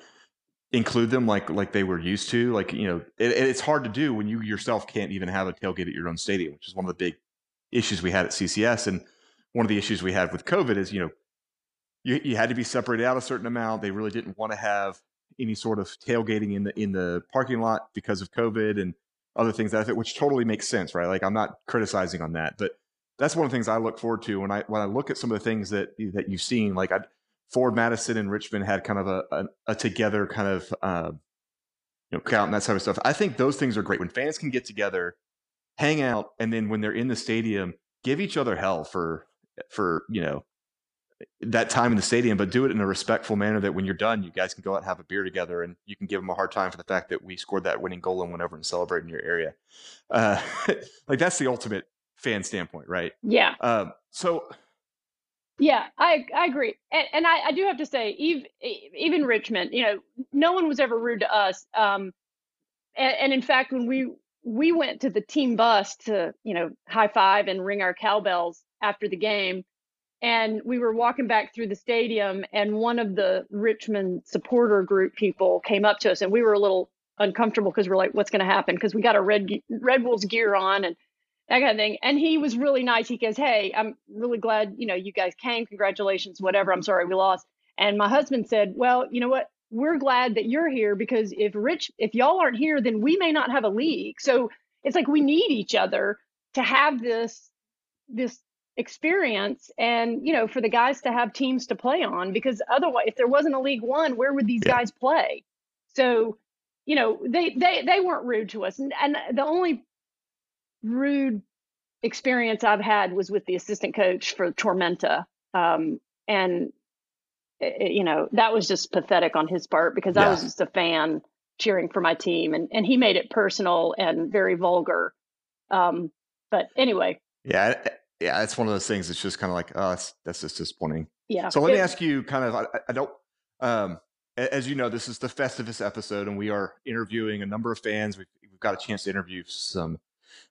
include them like like they were used to. Like you know, it, it's hard to do when you yourself can't even have a tailgate at your own stadium, which is one of the big issues we had at CCS. And one of the issues we had with COVID is you know you, you had to be separated out a certain amount. They really didn't want to have any sort of tailgating in the in the parking lot because of COVID and other things that which totally makes sense, right? Like I'm not criticizing on that, but that's one of the things I look forward to when I when I look at some of the things that that you've seen. Like I, Forward Madison and Richmond had kind of a a, a together kind of uh, you know count and that type of stuff. I think those things are great when fans can get together, hang out, and then when they're in the stadium, give each other hell for for you know that time in the stadium, but do it in a respectful manner that when you're done, you guys can go out and have a beer together and you can give them a hard time for the fact that we scored that winning goal and went over and celebrate in your area. Uh, like that's the ultimate fan standpoint, right? Yeah. Um, so. Yeah, I I agree, and, and I, I do have to say, even even Richmond, you know, no one was ever rude to us. Um, and, and in fact, when we we went to the team bus to you know high five and ring our cowbells after the game, and we were walking back through the stadium and one of the richmond supporter group people came up to us and we were a little uncomfortable because we're like what's going to happen? Because we got our red red wolves gear on and that kind of thing and he was really nice. He goes hey i'm really glad you know you guys came. Congratulations whatever. I'm sorry we lost. And my husband said well you know what we're glad that you're here because if rich if y'all aren't here then we may not have a league. So it's like we need each other to have this this experience and you know for the guys to have teams to play on because otherwise if there wasn't a league one where would these yeah. guys play? So you know they they they weren't rude to us. And, and the only rude experience i've had was with the assistant coach for tormenta um, and it, you know that was just pathetic on his part because yeah. i was just a fan cheering for my team and, and he made it personal and very vulgar um, but anyway yeah yeah, it's one of those things. It's just kind of like, oh, that's, that's just disappointing. Yeah. So let me ask you, kind of, I, I don't, um, as you know, this is the Festivus episode, and we are interviewing a number of fans. We've, we've got a chance to interview some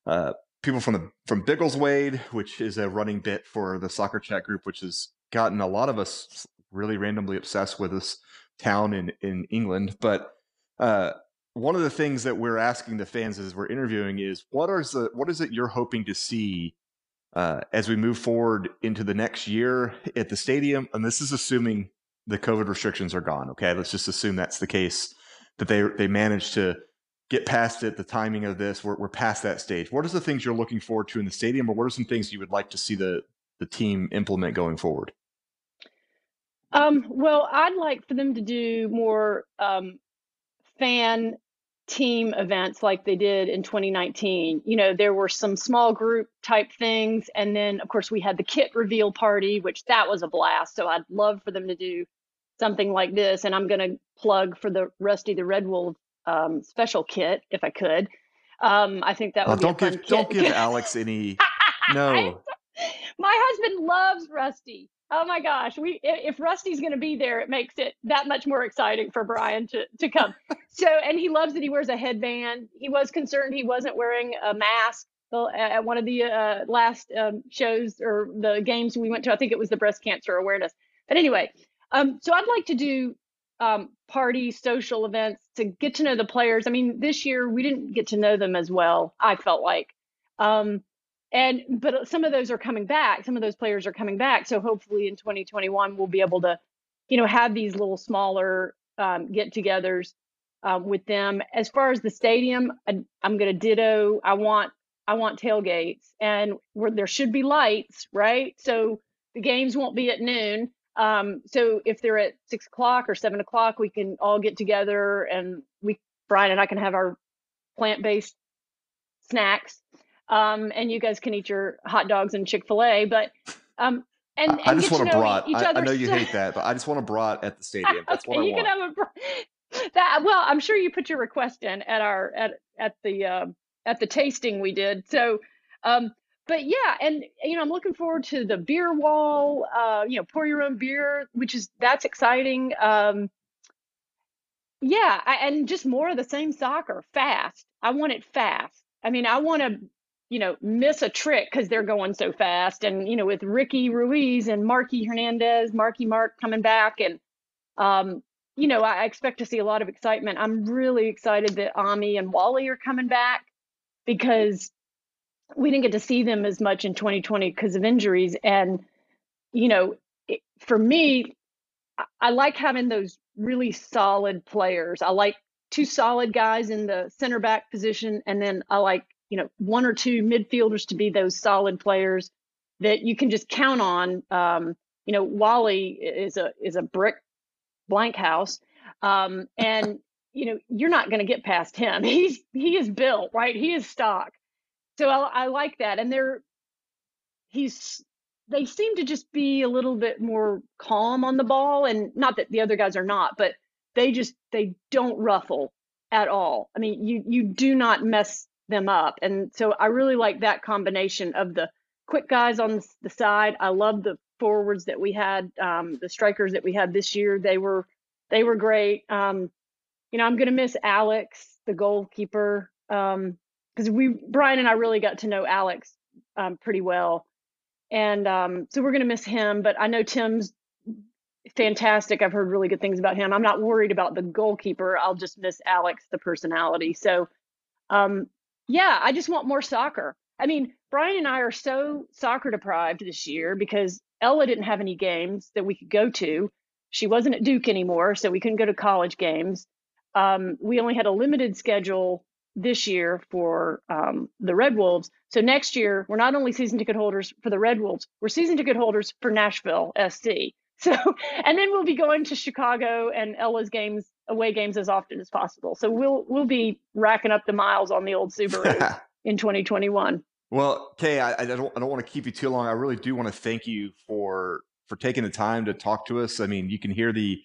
uh, people from the from Biggleswade, which is a running bit for the soccer chat group, which has gotten a lot of us really randomly obsessed with this town in in England. But uh, one of the things that we're asking the fans as we're interviewing is what are the what is it you're hoping to see uh, as we move forward into the next year at the stadium, and this is assuming the COVID restrictions are gone. Okay, let's just assume that's the case that they they managed to get past it. The timing of this, we're, we're past that stage. What are the things you're looking forward to in the stadium, or what are some things you would like to see the the team implement going forward? Um, well, I'd like for them to do more um, fan team events like they did in 2019. You know, there were some small group type things. And then, of course, we had the kit reveal party, which that was a blast. So I'd love for them to do something like this. And I'm going to plug for the Rusty the Red Wolf um, special kit if I could. Um, I think that would oh, be don't give kit. don't give Alex any. No, my husband loves Rusty. Oh my gosh, we if Rusty's going to be there, it makes it that much more exciting for Brian to to come. so, and he loves that he wears a headband. He was concerned he wasn't wearing a mask at one of the uh, last um, shows or the games we went to. I think it was the breast cancer awareness. But anyway, um, so I'd like to do um, party social events to get to know the players. I mean, this year we didn't get to know them as well. I felt like. Um, and but some of those are coming back some of those players are coming back. So hopefully in 2021 we'll be able to you know have these little smaller um, get-togethers um, with them. As far as the stadium I, am going to ditto. I want i want tailgates and where there should be lights right? So the games won't be at noon. Um, so if they're at six o'clock or seven o'clock we can all get together and we brian and i can have our plant based snacks. Um, and you guys can eat your hot dogs and Chick fil A. But um, and, I, just want to a brat. I, I know you hate that, but I just want a brat at the stadium. That's what I you want. can have a br- that. Well, I'm sure you put your request in at our at at the uh, at the tasting we did. So, um, but yeah, and you know, I'm looking forward to the beer wall. Uh, you know, pour your own beer, which is that's exciting. Um, yeah, I, and just more of the same soccer, fast. I want it fast. I mean, I want to, you know, miss a trick because they're going so fast. And you know, with Ricky Ruiz and Marky Hernandez, Marky Mark coming back, and um, you know, I expect to see a lot of excitement. I'm really excited that Ami and Wally are coming back because we didn't get to see them as much in 2020 because of injuries. And you know, it, for me, I, I like having those really solid players. I like two solid guys in the center back position, and then I like you know one or two midfielders to be those solid players that you can just count on. Um, you know, Wally is a is a brick blank house, um, and you know you're not going to get past him. He's he is built right. He is stock. So I, I like that, and they're he's they seem to just be a little bit more calm on the ball and not that the other guys are not but they just they don't ruffle at all i mean you you do not mess them up and so i really like that combination of the quick guys on the side i love the forwards that we had um, the strikers that we had this year they were they were great um, you know i'm going to miss alex the goalkeeper because we brian and i really got to know alex um, pretty well and um, so we're going to miss him. But I know Tim's fantastic. I've heard really good things about him. I'm not worried about the goalkeeper. I'll just miss Alex, the personality. So, um, yeah, I just want more soccer. I mean, Brian and I are so soccer deprived this year because Ella didn't have any games that we could go to. She wasn't at Duke anymore, so we couldn't go to college games. Um, we only had a limited schedule this year for um, the Red Wolves. So next year, we're not only season ticket holders for the Red Wolves, we're season ticket holders for Nashville SC. So, and then we'll be going to Chicago and Ella's games, away games as often as possible. So we'll we'll be racking up the miles on the old Subaru in 2021. Well, Kay, I, I don't I don't want to keep you too long. I really do want to thank you for for taking the time to talk to us. I mean, you can hear the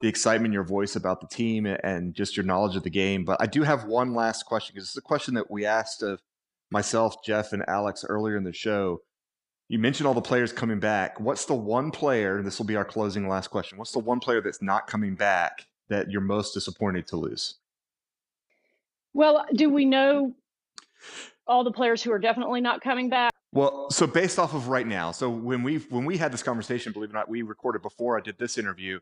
the excitement in your voice about the team and just your knowledge of the game. But I do have one last question because it's a question that we asked of myself, Jeff, and Alex earlier in the show. You mentioned all the players coming back. What's the one player, and this will be our closing last question, what's the one player that's not coming back that you're most disappointed to lose? Well, do we know all the players who are definitely not coming back? Well, so based off of right now, so when we when we had this conversation, believe it or not, we recorded before I did this interview.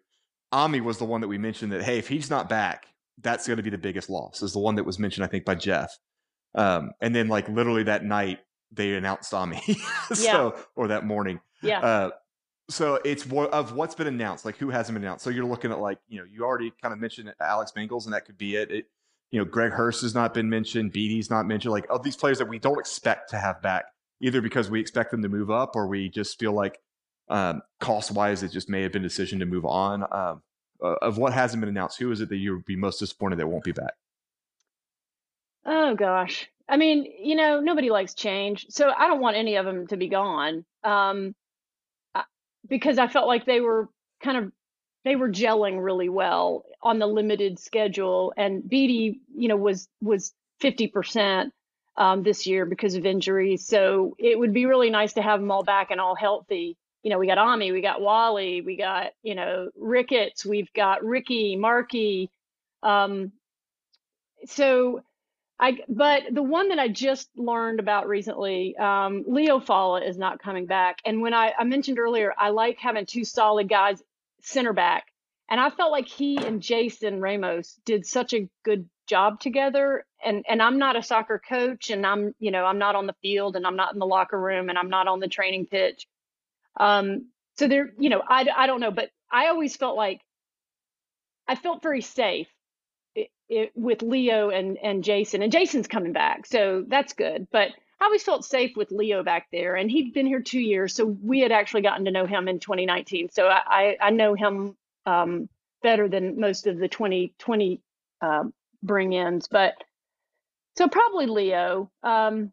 Ami was the one that we mentioned that hey, if he's not back, that's going to be the biggest loss. Is the one that was mentioned, I think, by Jeff. Um, and then like literally that night they announced Ami, so or that morning. Yeah. Uh, so it's of what's been announced, like who hasn't been announced. So you're looking at like you know you already kind of mentioned Alex Mingles, and that could be it. it you know, Greg Hurst has not been mentioned, Beatty's not mentioned. Like of these players that we don't expect to have back, either because we expect them to move up or we just feel like um, cost wise, it just may have been a decision to move on. Um, of what hasn't been announced, who is it that you would be most disappointed that won't be back? Oh gosh. I mean, you know, nobody likes change, so I don't want any of them to be gone. Um, because I felt like they were kind of they were gelling really well on the limited schedule, and Beatty, you know, was was fifty percent um, this year because of injuries. So it would be really nice to have them all back and all healthy. You know, we got Ami, we got Wally, we got you know Ricketts, we've got Ricky, Marky. Um, so I, but the one that I just learned about recently, um, Leo Falla is not coming back. And when I, I mentioned earlier, I like having two solid guys center back. And I felt like he and Jason Ramos did such a good job together. And and I'm not a soccer coach, and I'm you know I'm not on the field, and I'm not in the locker room, and I'm not on the training pitch. Um, so there, you know, I I don't know, but I always felt like I felt very safe it, it, with Leo and and Jason, and Jason's coming back, so that's good. But I always felt safe with Leo back there, and he'd been here two years, so we had actually gotten to know him in 2019. So I I, I know him um, better than most of the 2020 um, bring-ins. But So probably Leo, um,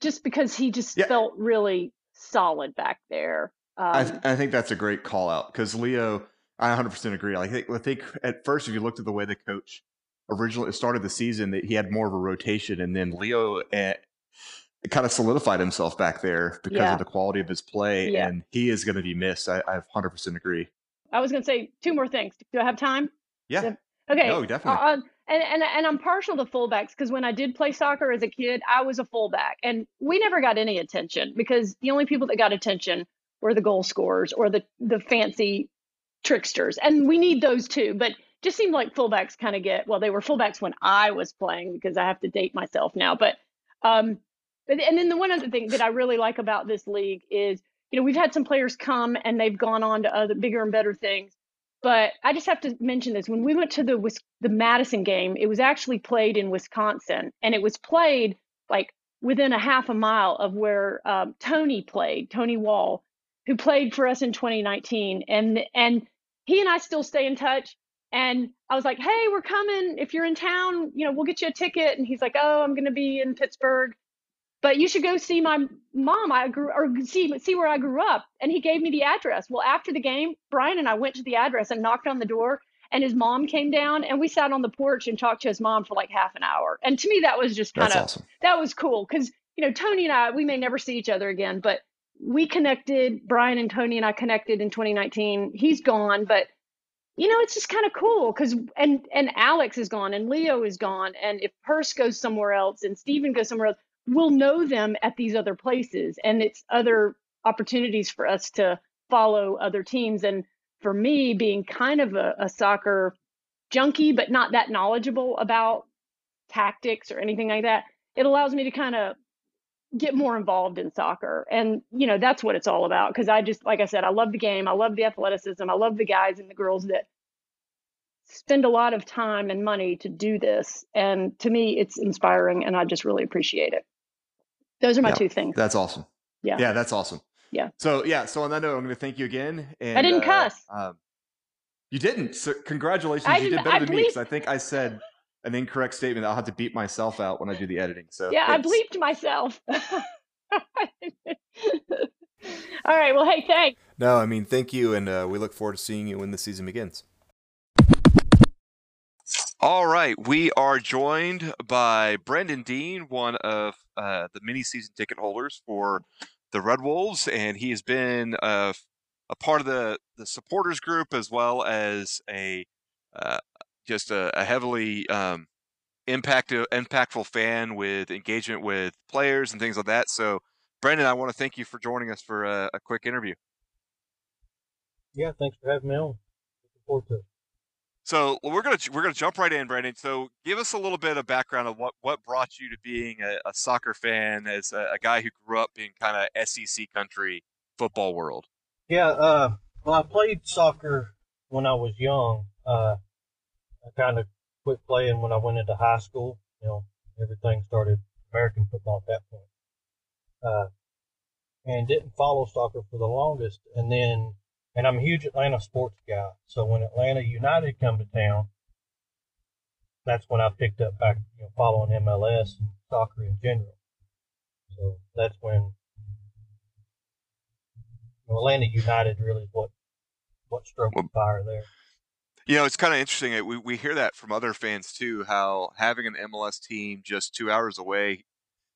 just because he just Yeah. felt really solid back there. Um, I, th- I think that's a great call out because Leo, I 100% agree. Like, I think, I think at first, if you looked at the way the coach originally started the season, that he had more of a rotation, and then Leo eh, kind of solidified himself back there because Yeah. of the quality of his play, Yeah. and he is going to be missed. I, I 100% agree. I was going to say two more things. Do I have time? Yeah. Okay. no, definitely. Uh, and, and and I'm partial to fullbacks because when I did play soccer as a kid, I was a fullback, and we never got any attention because the only people that got attention were the goal scorers or the the fancy tricksters, and we need those too. But just seemed like fullbacks kind of get well, they were fullbacks when I was playing because I have to date myself now. But um, but and then the one other thing that I really like about this league is you know we've had some players come and they've gone on to other bigger and better things. But I just have to mention this. When we went to the the Madison game, it was actually played in Wisconsin, and it was played like within a half a mile of where um, Tony played, Tony Wall, who played for us in 2019, and and he and I still stay in touch. And I was like, "Hey, we're coming. If you're in town, you know, we'll get you a ticket." And he's like, "Oh, I'm going to be in Pittsburgh." but you should go see my mom. I grew or see see where I grew up. And he gave me the address. Well, after the game, Brian and I went to the address and knocked on the door. And his mom came down and we sat on the porch and talked to his mom for like half an hour. And to me, that was just kind of awesome. that was cool because you know Tony and I we may never see each other again, but we connected. Brian and Tony and I connected in 2019. He's gone, but you know it's just kind of cool because and and Alex is gone and Leo is gone, and if Purse goes somewhere else and Stephen goes somewhere else, we'll know them at these other places, and it's other opportunities for us to follow other teams. And for me, being kind of a, a soccer junkie, but not that knowledgeable about tactics or anything like that, it allows me to kind of get more involved in soccer. And, you know, that's what it's all about. Cause I just, like I said, I love the game. I love the athleticism. I love the guys and the girls that spend a lot of time and money to do this. And to me, it's inspiring and I just really appreciate it. Those are my Yeah, two things. That's awesome. Yeah. Yeah, that's awesome. Yeah. So yeah, so on that note, I'm going to thank you again. And, I didn't uh, cuss. Um, you didn't. So congratulations. I you did better I than me because I think I said an incorrect statement. I'll have to beat myself out when I do the editing. So yeah, I bleeped myself. all right. Well, hey, thanks. No, I mean, thank you, and uh, we look forward to seeing you when the season begins. All right, we are joined by Brendan Dean, one of uh, the mini season ticket holders for the Red Wolves, and he has been uh, a part of the, the supporters group as well as a uh, just a, a heavily um, impact, impactful fan with engagement with players and things like that. So, Brendan, I want to thank you for joining us for a, a quick interview. Yeah, thanks for having me on. Looking forward to it. So we're gonna we're gonna jump right in, Brandon. So give us a little bit of background of what what brought you to being a, a soccer fan as a, a guy who grew up in kind of SEC country football world. Yeah, uh, well, I played soccer when I was young. Uh, I kind of quit playing when I went into high school. You know, everything started American football at that point. Uh, and didn't follow soccer for the longest. And then, and I'm a huge Atlanta sports guy. So when Atlanta United come to town, that's when I picked up back, you know, following MLS and soccer in general. So that's when you know, Atlanta United really is what what stroked the fire there. You know, it's kind of interesting. uh, We we hear that from other fans too. How having an MLS team just two hours away,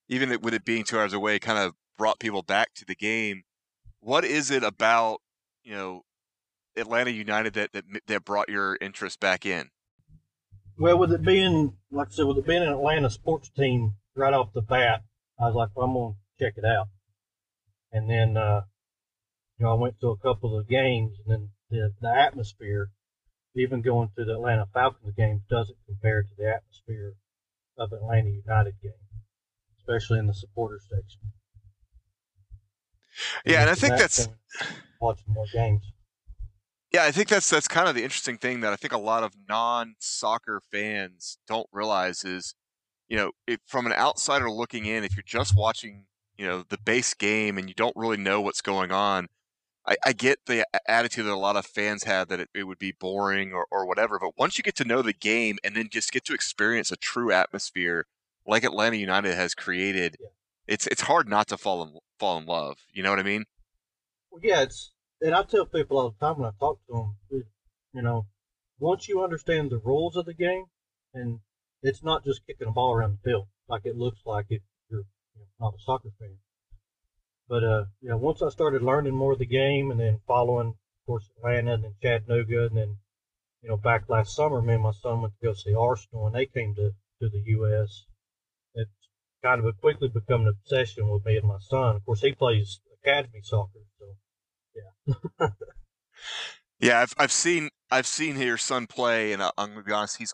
even with it being two hours away, kind of brought people back to the game. What is it about you know Atlanta United that that that brought your interest back in? Well, with it being like I said, with it being an Atlanta sports team right off the bat, I was like, well, I'm gonna check it out. And then, uh, you know, I went to a couple of games, and then the the atmosphere, even going to the Atlanta Falcons games, doesn't compare to the atmosphere of Atlanta United game, especially in the supporter section. Yeah, and I think that that's point, watching more games. Yeah, I think that's that's kind of the interesting thing that I think a lot of non-soccer fans don't realize is, you know, if, from an outsider looking in, if you're just watching, you know, the base game and you don't really know what's going on, I, I get the attitude that a lot of fans have that it, it would be boring or, or whatever. But once you get to know the game and then just get to experience a true atmosphere like Atlanta United has created, Yeah. it's it's hard not to fall in fall in love. You know what I mean? Well, yeah, it's and I tell people all the time when I talk to them, you know, once you understand the rules of the game, and it's not just kicking a ball around the field like it looks like if you're you know, not a soccer fan. But uh, know, once I started learning more of the game, and then following, of course, Atlanta and then Chattanooga, and then you know, back last summer, me and my son went to go see Arsenal, and they came to to the U.S. It's kind of a quickly become an obsession with me and my son. Of course, he plays academy soccer, so yeah. Yeah, I've I've seen I've seen your son play, and I- I'm gonna be honest, he's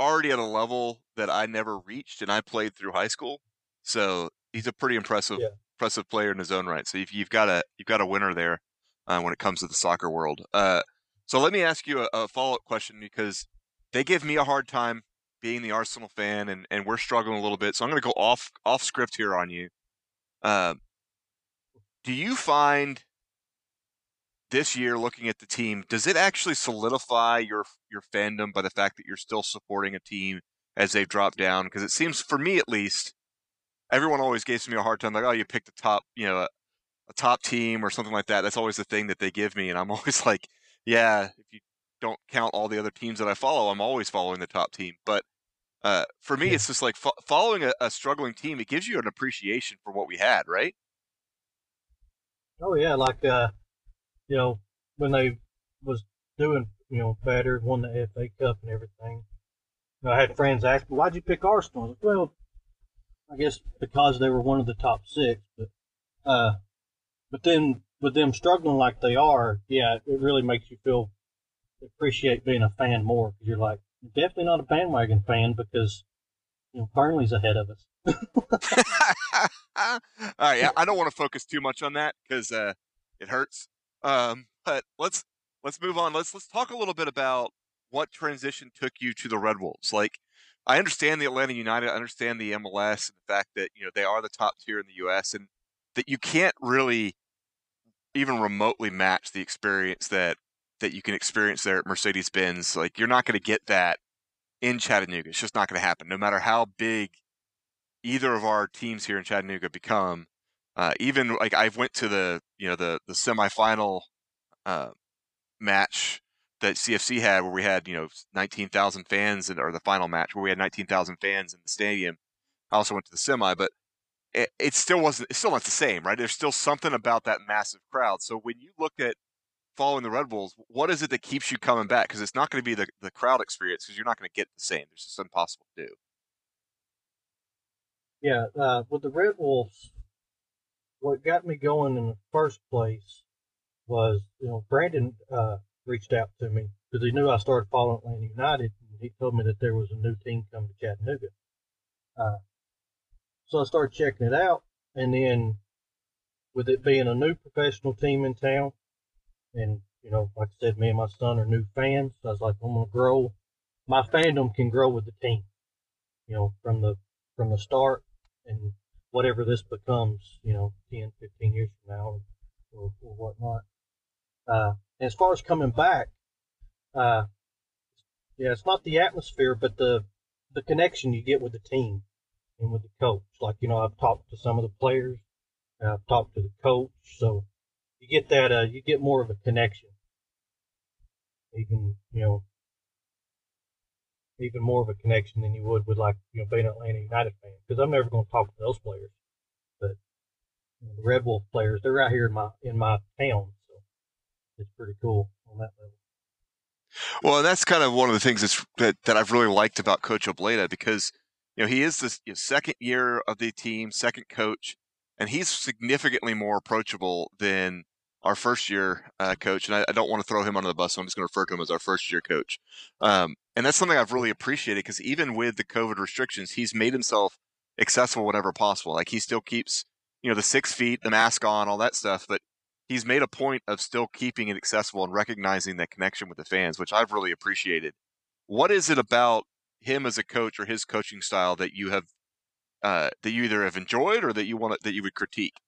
already at a level that I never reached, and I played through high school, so he's a pretty impressive Yeah. Impressive player in his own right. So you've, you've got a you've got a winner there uh, when it comes to the soccer world. Uh, so let me ask you a, a follow up question because they give me a hard time being the Arsenal fan, and, and we're struggling a little bit. So I'm going to go off off script here on you. Um, do you find this year, looking at the team, does it actually solidify your your fandom by the fact that you're still supporting a team as they've dropped down? Because it seems, for me at least, everyone always gives me a hard time, like, oh, you picked a top, you know, a, a top team or something like that. That's always the thing that they give me, and I'm always like, yeah, if you don't count all the other teams that I follow, I'm always following the top team. But uh, for me, Yeah. it's just like fo- following a, a struggling team. It gives you an appreciation for what we had, right? Oh yeah, like uh, you know, when they was doing you know better, won the FA Cup and everything. You know, I had friends ask me, "Why'd you pick Arsenal?" I was like, well, I guess because they were one of the top six, but uh, but then with them struggling like they are, yeah, it really makes you feel appreciate being a fan more because you're like definitely not a bandwagon fan because you know Burnley's ahead of us. All right, yeah, I don't want to focus too much on that because uh, it hurts. Um, but let's let's move on. Let's let's talk a little bit about what transition took you to the Red Wolves. Like, I understand the Atlanta United, I understand the MLS, and the fact that you know they are the top tier in the U.S. and that you can't really even remotely match the experience that that you can experience there at Mercedes Benz. Like, you're not going to get that in Chattanooga. It's just not going to happen, no matter how big either of our teams here in Chattanooga become. Uh, even like I've went to the you know the the semifinal uh, match that CFC had where we had you know nineteen thousand fans in, or the final match where we had nineteen thousand fans in the stadium. I also went to the semi, but it, it still wasn't. It's still not the same, right? There's still something about that massive crowd. So when you look at following the Red Wolves, what is it that keeps you coming back? Because it's not going to be the the crowd experience because you're not going to get the same. It's just impossible to do. Yeah, uh, with the Red Wolves, what got me going in the first place was, you know, Brandon uh, reached out to me because he knew I started following Atlanta United, and he told me that there was a new team coming to Chattanooga. Uh, so I started checking it out, and then with it being a new professional team in town, and you know, like I said, me and my son are new fans. So I was like, I'm gonna grow. My fandom can grow with the team, you know, from the from the start and whatever this becomes, you know, 10, 15 years from now or, or, or whatnot. Uh, as far as coming back, uh, yeah, it's not the atmosphere, but the, the connection you get with the team and with the coach. Like, you know, I've talked to some of the players, I've talked to the coach, so you get that, uh, you get more of a connection. Even, you know, even more of a connection than you would with like you know being an Atlanta United fan because I'm never going to talk to those players, but you know, the Red Wolf players they're right here in my in my town, it's pretty cool on that level. Well, that's kind of one of the things that's, that that I've really liked about Coach Obleda because you know he is the you know, second year of the team, second coach, and he's significantly more approachable than our first year uh, coach. And I, I don't want to throw him under the bus, so I'm just going to refer to him as our first year coach. Um, and that's something I've really appreciated because even with the COVID restrictions, he's made himself accessible whenever possible. Like he still keeps you know the six feet, the mask on, all that stuff, but he's made a point of still keeping it accessible and recognizing that connection with the fans, which I've really appreciated. What is it about him as a coach or his coaching style that you have uh, that you either have enjoyed or that you want to, that you would critique?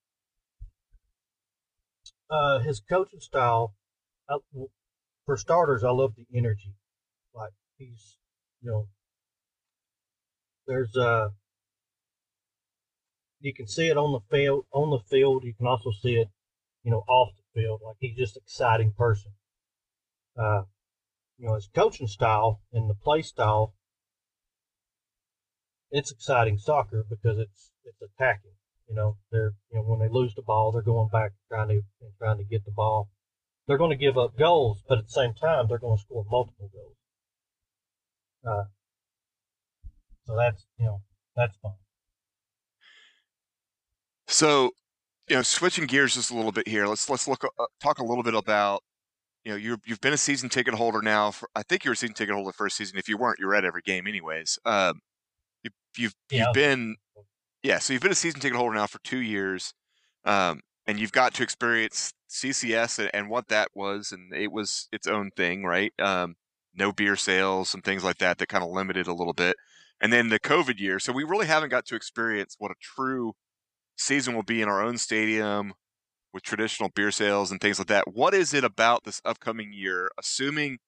Uh, his coaching style, I, for starters, I love the energy. Like he's, you know, there's uh you can see it on the field. On the field, you can also see it, you know, off the field. Like he's just an exciting person. Uh, you know, his coaching style and the play style, it's exciting soccer because it's it's attacking. You know, they're you know when they lose the ball, they're going back trying to trying to get the ball. They're going to give up goals, but at the same time, they're going to score multiple goals. Uh, so that's you know that's fun. So, you know, switching gears just a little bit here. Let's let's look uh, talk a little bit about you know you you've been a season ticket holder now. For, I think you were a season ticket holder first season. If you weren't, you're at every game anyways. Um, you, you've Yeah. you've been yeah. So you've been a season ticket holder now for two years, um, and you've got to experience CCS and, and what that was, and it was its own thing, right? Um, no beer sales and things like that that kind of limited a little bit. And then the COVID year, so we really haven't got to experience what a true season will be in our own stadium with traditional beer sales and things like that. What is it about this upcoming year, assuming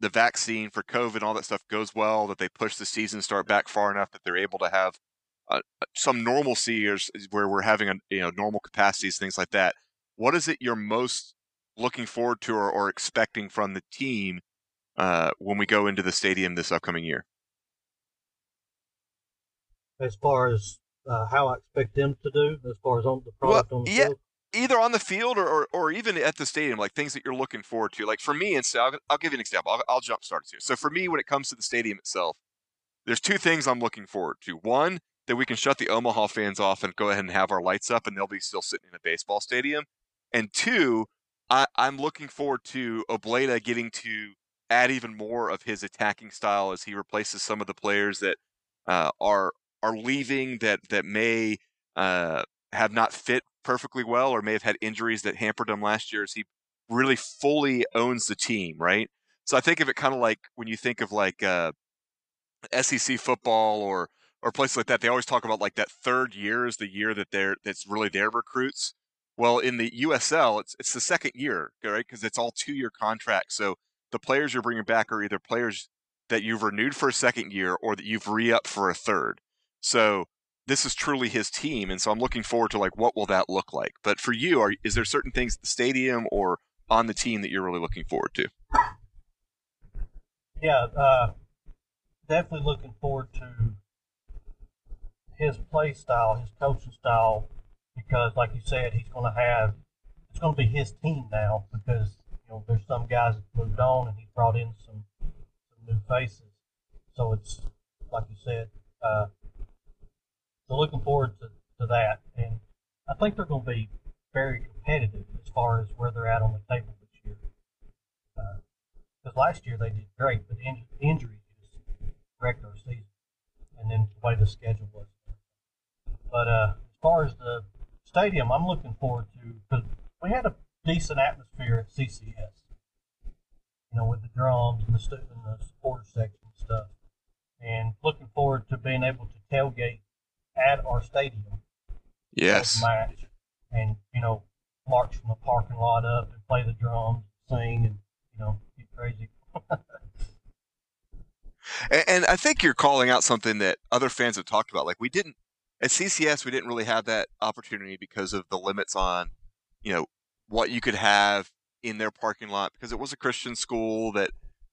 the vaccine for COVID and all that stuff goes well, that they push the season start back far enough that they're able to have uh, some normalcy or where we're having a you know normal capacities, things like that. What is it you're most looking forward to or, or expecting from the team uh, when we go into the stadium this upcoming year? As far as uh, how I expect them to do, as far as on the Well, product on the yeah, field. either on the field or, or, or even at the stadium, like things that you're looking forward to. Like for me, and so I'll, I'll give you an example. I'll, I'll jump start here. So for me, when it comes to the stadium itself, there's two things I'm looking forward to. One, that we can shut the Omaha fans off and go ahead and have our lights up, and they'll be still sitting in a baseball stadium. And two, I, I'm looking forward to Obleda getting to add even more of his attacking style as he replaces some of the players that uh, are are leaving that that may uh, have not fit perfectly well or may have had injuries that hampered him last year as he really fully owns the team, right? So I think of it kind of like when you think of like uh, SEC football or or places like that, they always talk about like that third year is the year that they're that's really their recruits. Well, in the USL, it's it's the second year, right? Because it's all two year contracts. So the players you're bringing back are either players that you've renewed for a second year or that you've re upped for a third. So this is truly his team, and so I'm looking forward to like what will that look like. But for you, are is there certain things at the stadium or on the team that you're really looking forward to? Yeah, uh, definitely looking forward to his play style, his coaching style, because like you said, he's going to have it's going to be his team now because you know there's some guys that moved on and he brought in some some new faces. So it's like you said, uh, so looking forward to, to that, and I think they're going to be very competitive as far as where they're at on the table this year. Uh, because last year they did great, but in, injuries just wrecked our season, and then the way the schedule was. But uh, as far as the stadium, I'm looking forward to because we had a decent atmosphere at CCS. You know, with the drums and the, stu- and the supporter section and stuff, and looking forward to being able to tailgate at our stadium Yes. match, and you know, march from the parking lot up and play the drums, sing, and you know, get crazy. And, and I think you're calling out something that other fans have talked about. Like we didn't at CCS, we didn't really have that opportunity because of the limits on, you know, what you could have in their parking lot because it was a Christian school that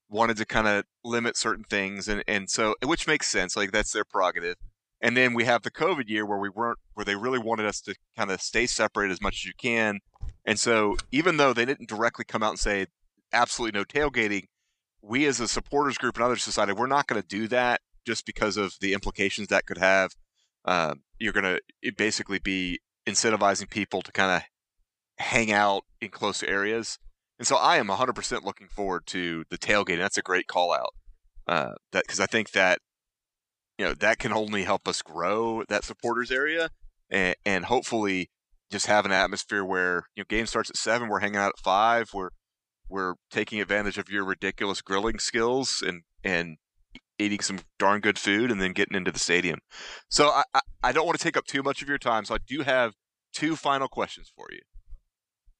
wanted to kind of limit certain things, and and so which makes sense. Like that's their prerogative. And then we have the COVID year where we weren't, where they really wanted us to kind of stay separate as much as you can. And so even though they didn't directly come out and say absolutely no tailgating, we as a supporters group and others decided we're not going to do that just because of the implications that could have. Uh, you're going to basically be incentivizing people to kind of hang out in close areas. And so I am 100% looking forward to the tailgating. That's a great call out. Uh, that because I think that you know that can only help us grow that supporters area and, and hopefully just have an atmosphere where you know game starts at seven, we're hanging out at five, we're we're taking advantage of your ridiculous grilling skills and and eating some darn good food and then getting into the stadium. So I, I, I don't want to take up too much of your time. So I do have two final questions for you.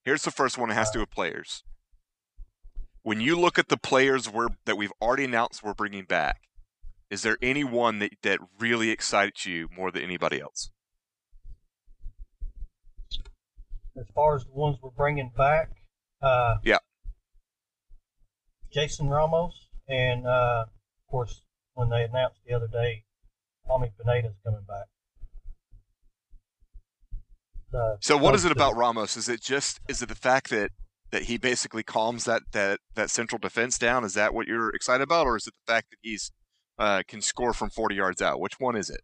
Here's the first one. It has to do with players. When you look at the players we're, that we've already announced we're bringing back, is there anyone that, that really excites you more than anybody else? as far as the ones we're bringing back, uh, Yeah. Jason Ramos, and uh, of course, when they announced the other day, Tommy Pineda's coming back. So what is it about Ramos? Is it just is it the fact that that he basically calms that that that central defense down? Is that what you're excited about, or is it the fact that he's uh, can score from 40 yards out? Which one is it?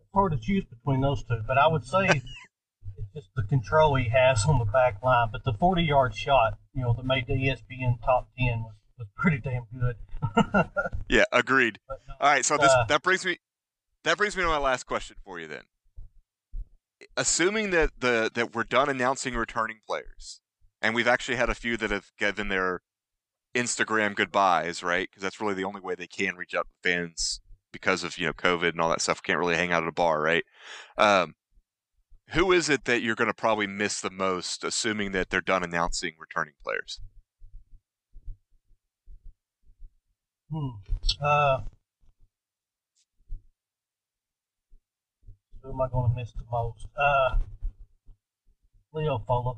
It's hard to choose between those two, but I would say it's just the control he has on the back line. But the 40 yard shot, you know, that made the ESPN top 10 was, was pretty damn good. Yeah, agreed. No, All right, so this Uh, that brings me that brings me to my last question for you then. Assuming that the that we're done announcing returning players, and we've actually had a few that have given their Instagram goodbyes, right? Because that's really the only way they can reach out to fans because of you know COVID and all that stuff. Can't really hang out at a bar, right? Um, who is it that you're going to probably miss the most, assuming that they're done announcing returning players? Hmm. Uh, who am I going to miss the most? Uh, Leo Fuller.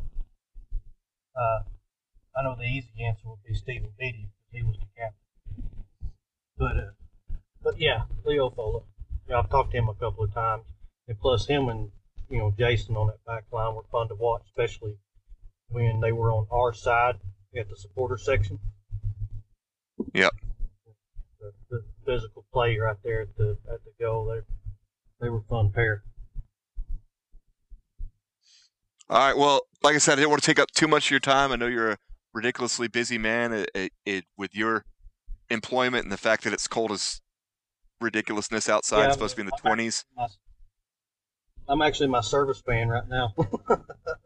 Uh, I know the easy answer would be Stephen Beatty because he was the captain. But, uh, but yeah, Leo Fuller. Yeah, I've talked to him a couple of times, and plus him and you know Jason on that back line were fun to watch, especially when they were on our side at the supporter section. Yep. The, the physical play right there at the at the goal. They they were a fun pair. All right. Well, like I said, I didn't want to take up too much of your time. I know you're a ridiculously busy man it, it, it, with your employment and the fact that it's cold as ridiculousness outside. Yeah, it's supposed to be in the I'm 20s. My, I'm actually my service fan right now.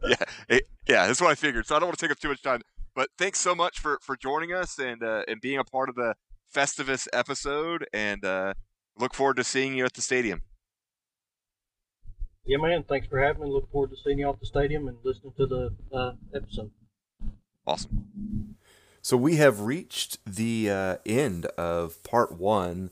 Yeah, it- yeah, that's what I figured. So I don't want to take up too much time. But thanks so much for, for joining us and uh, and being a part of the Festivus episode. And uh, look forward to seeing you at the stadium. yeah, man. Thanks for having me. Look forward to seeing you off the stadium and listening to the uh, episode. Awesome. So we have reached the uh, end of part one,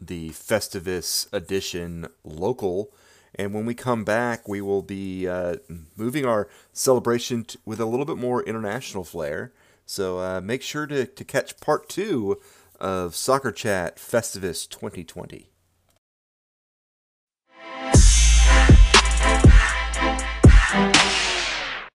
the Festivus edition local. And when we come back, we will be uh, moving our celebration t- with a little bit more international flair. So uh, make sure to, to catch part two of Soccer Chat Festivus 2020.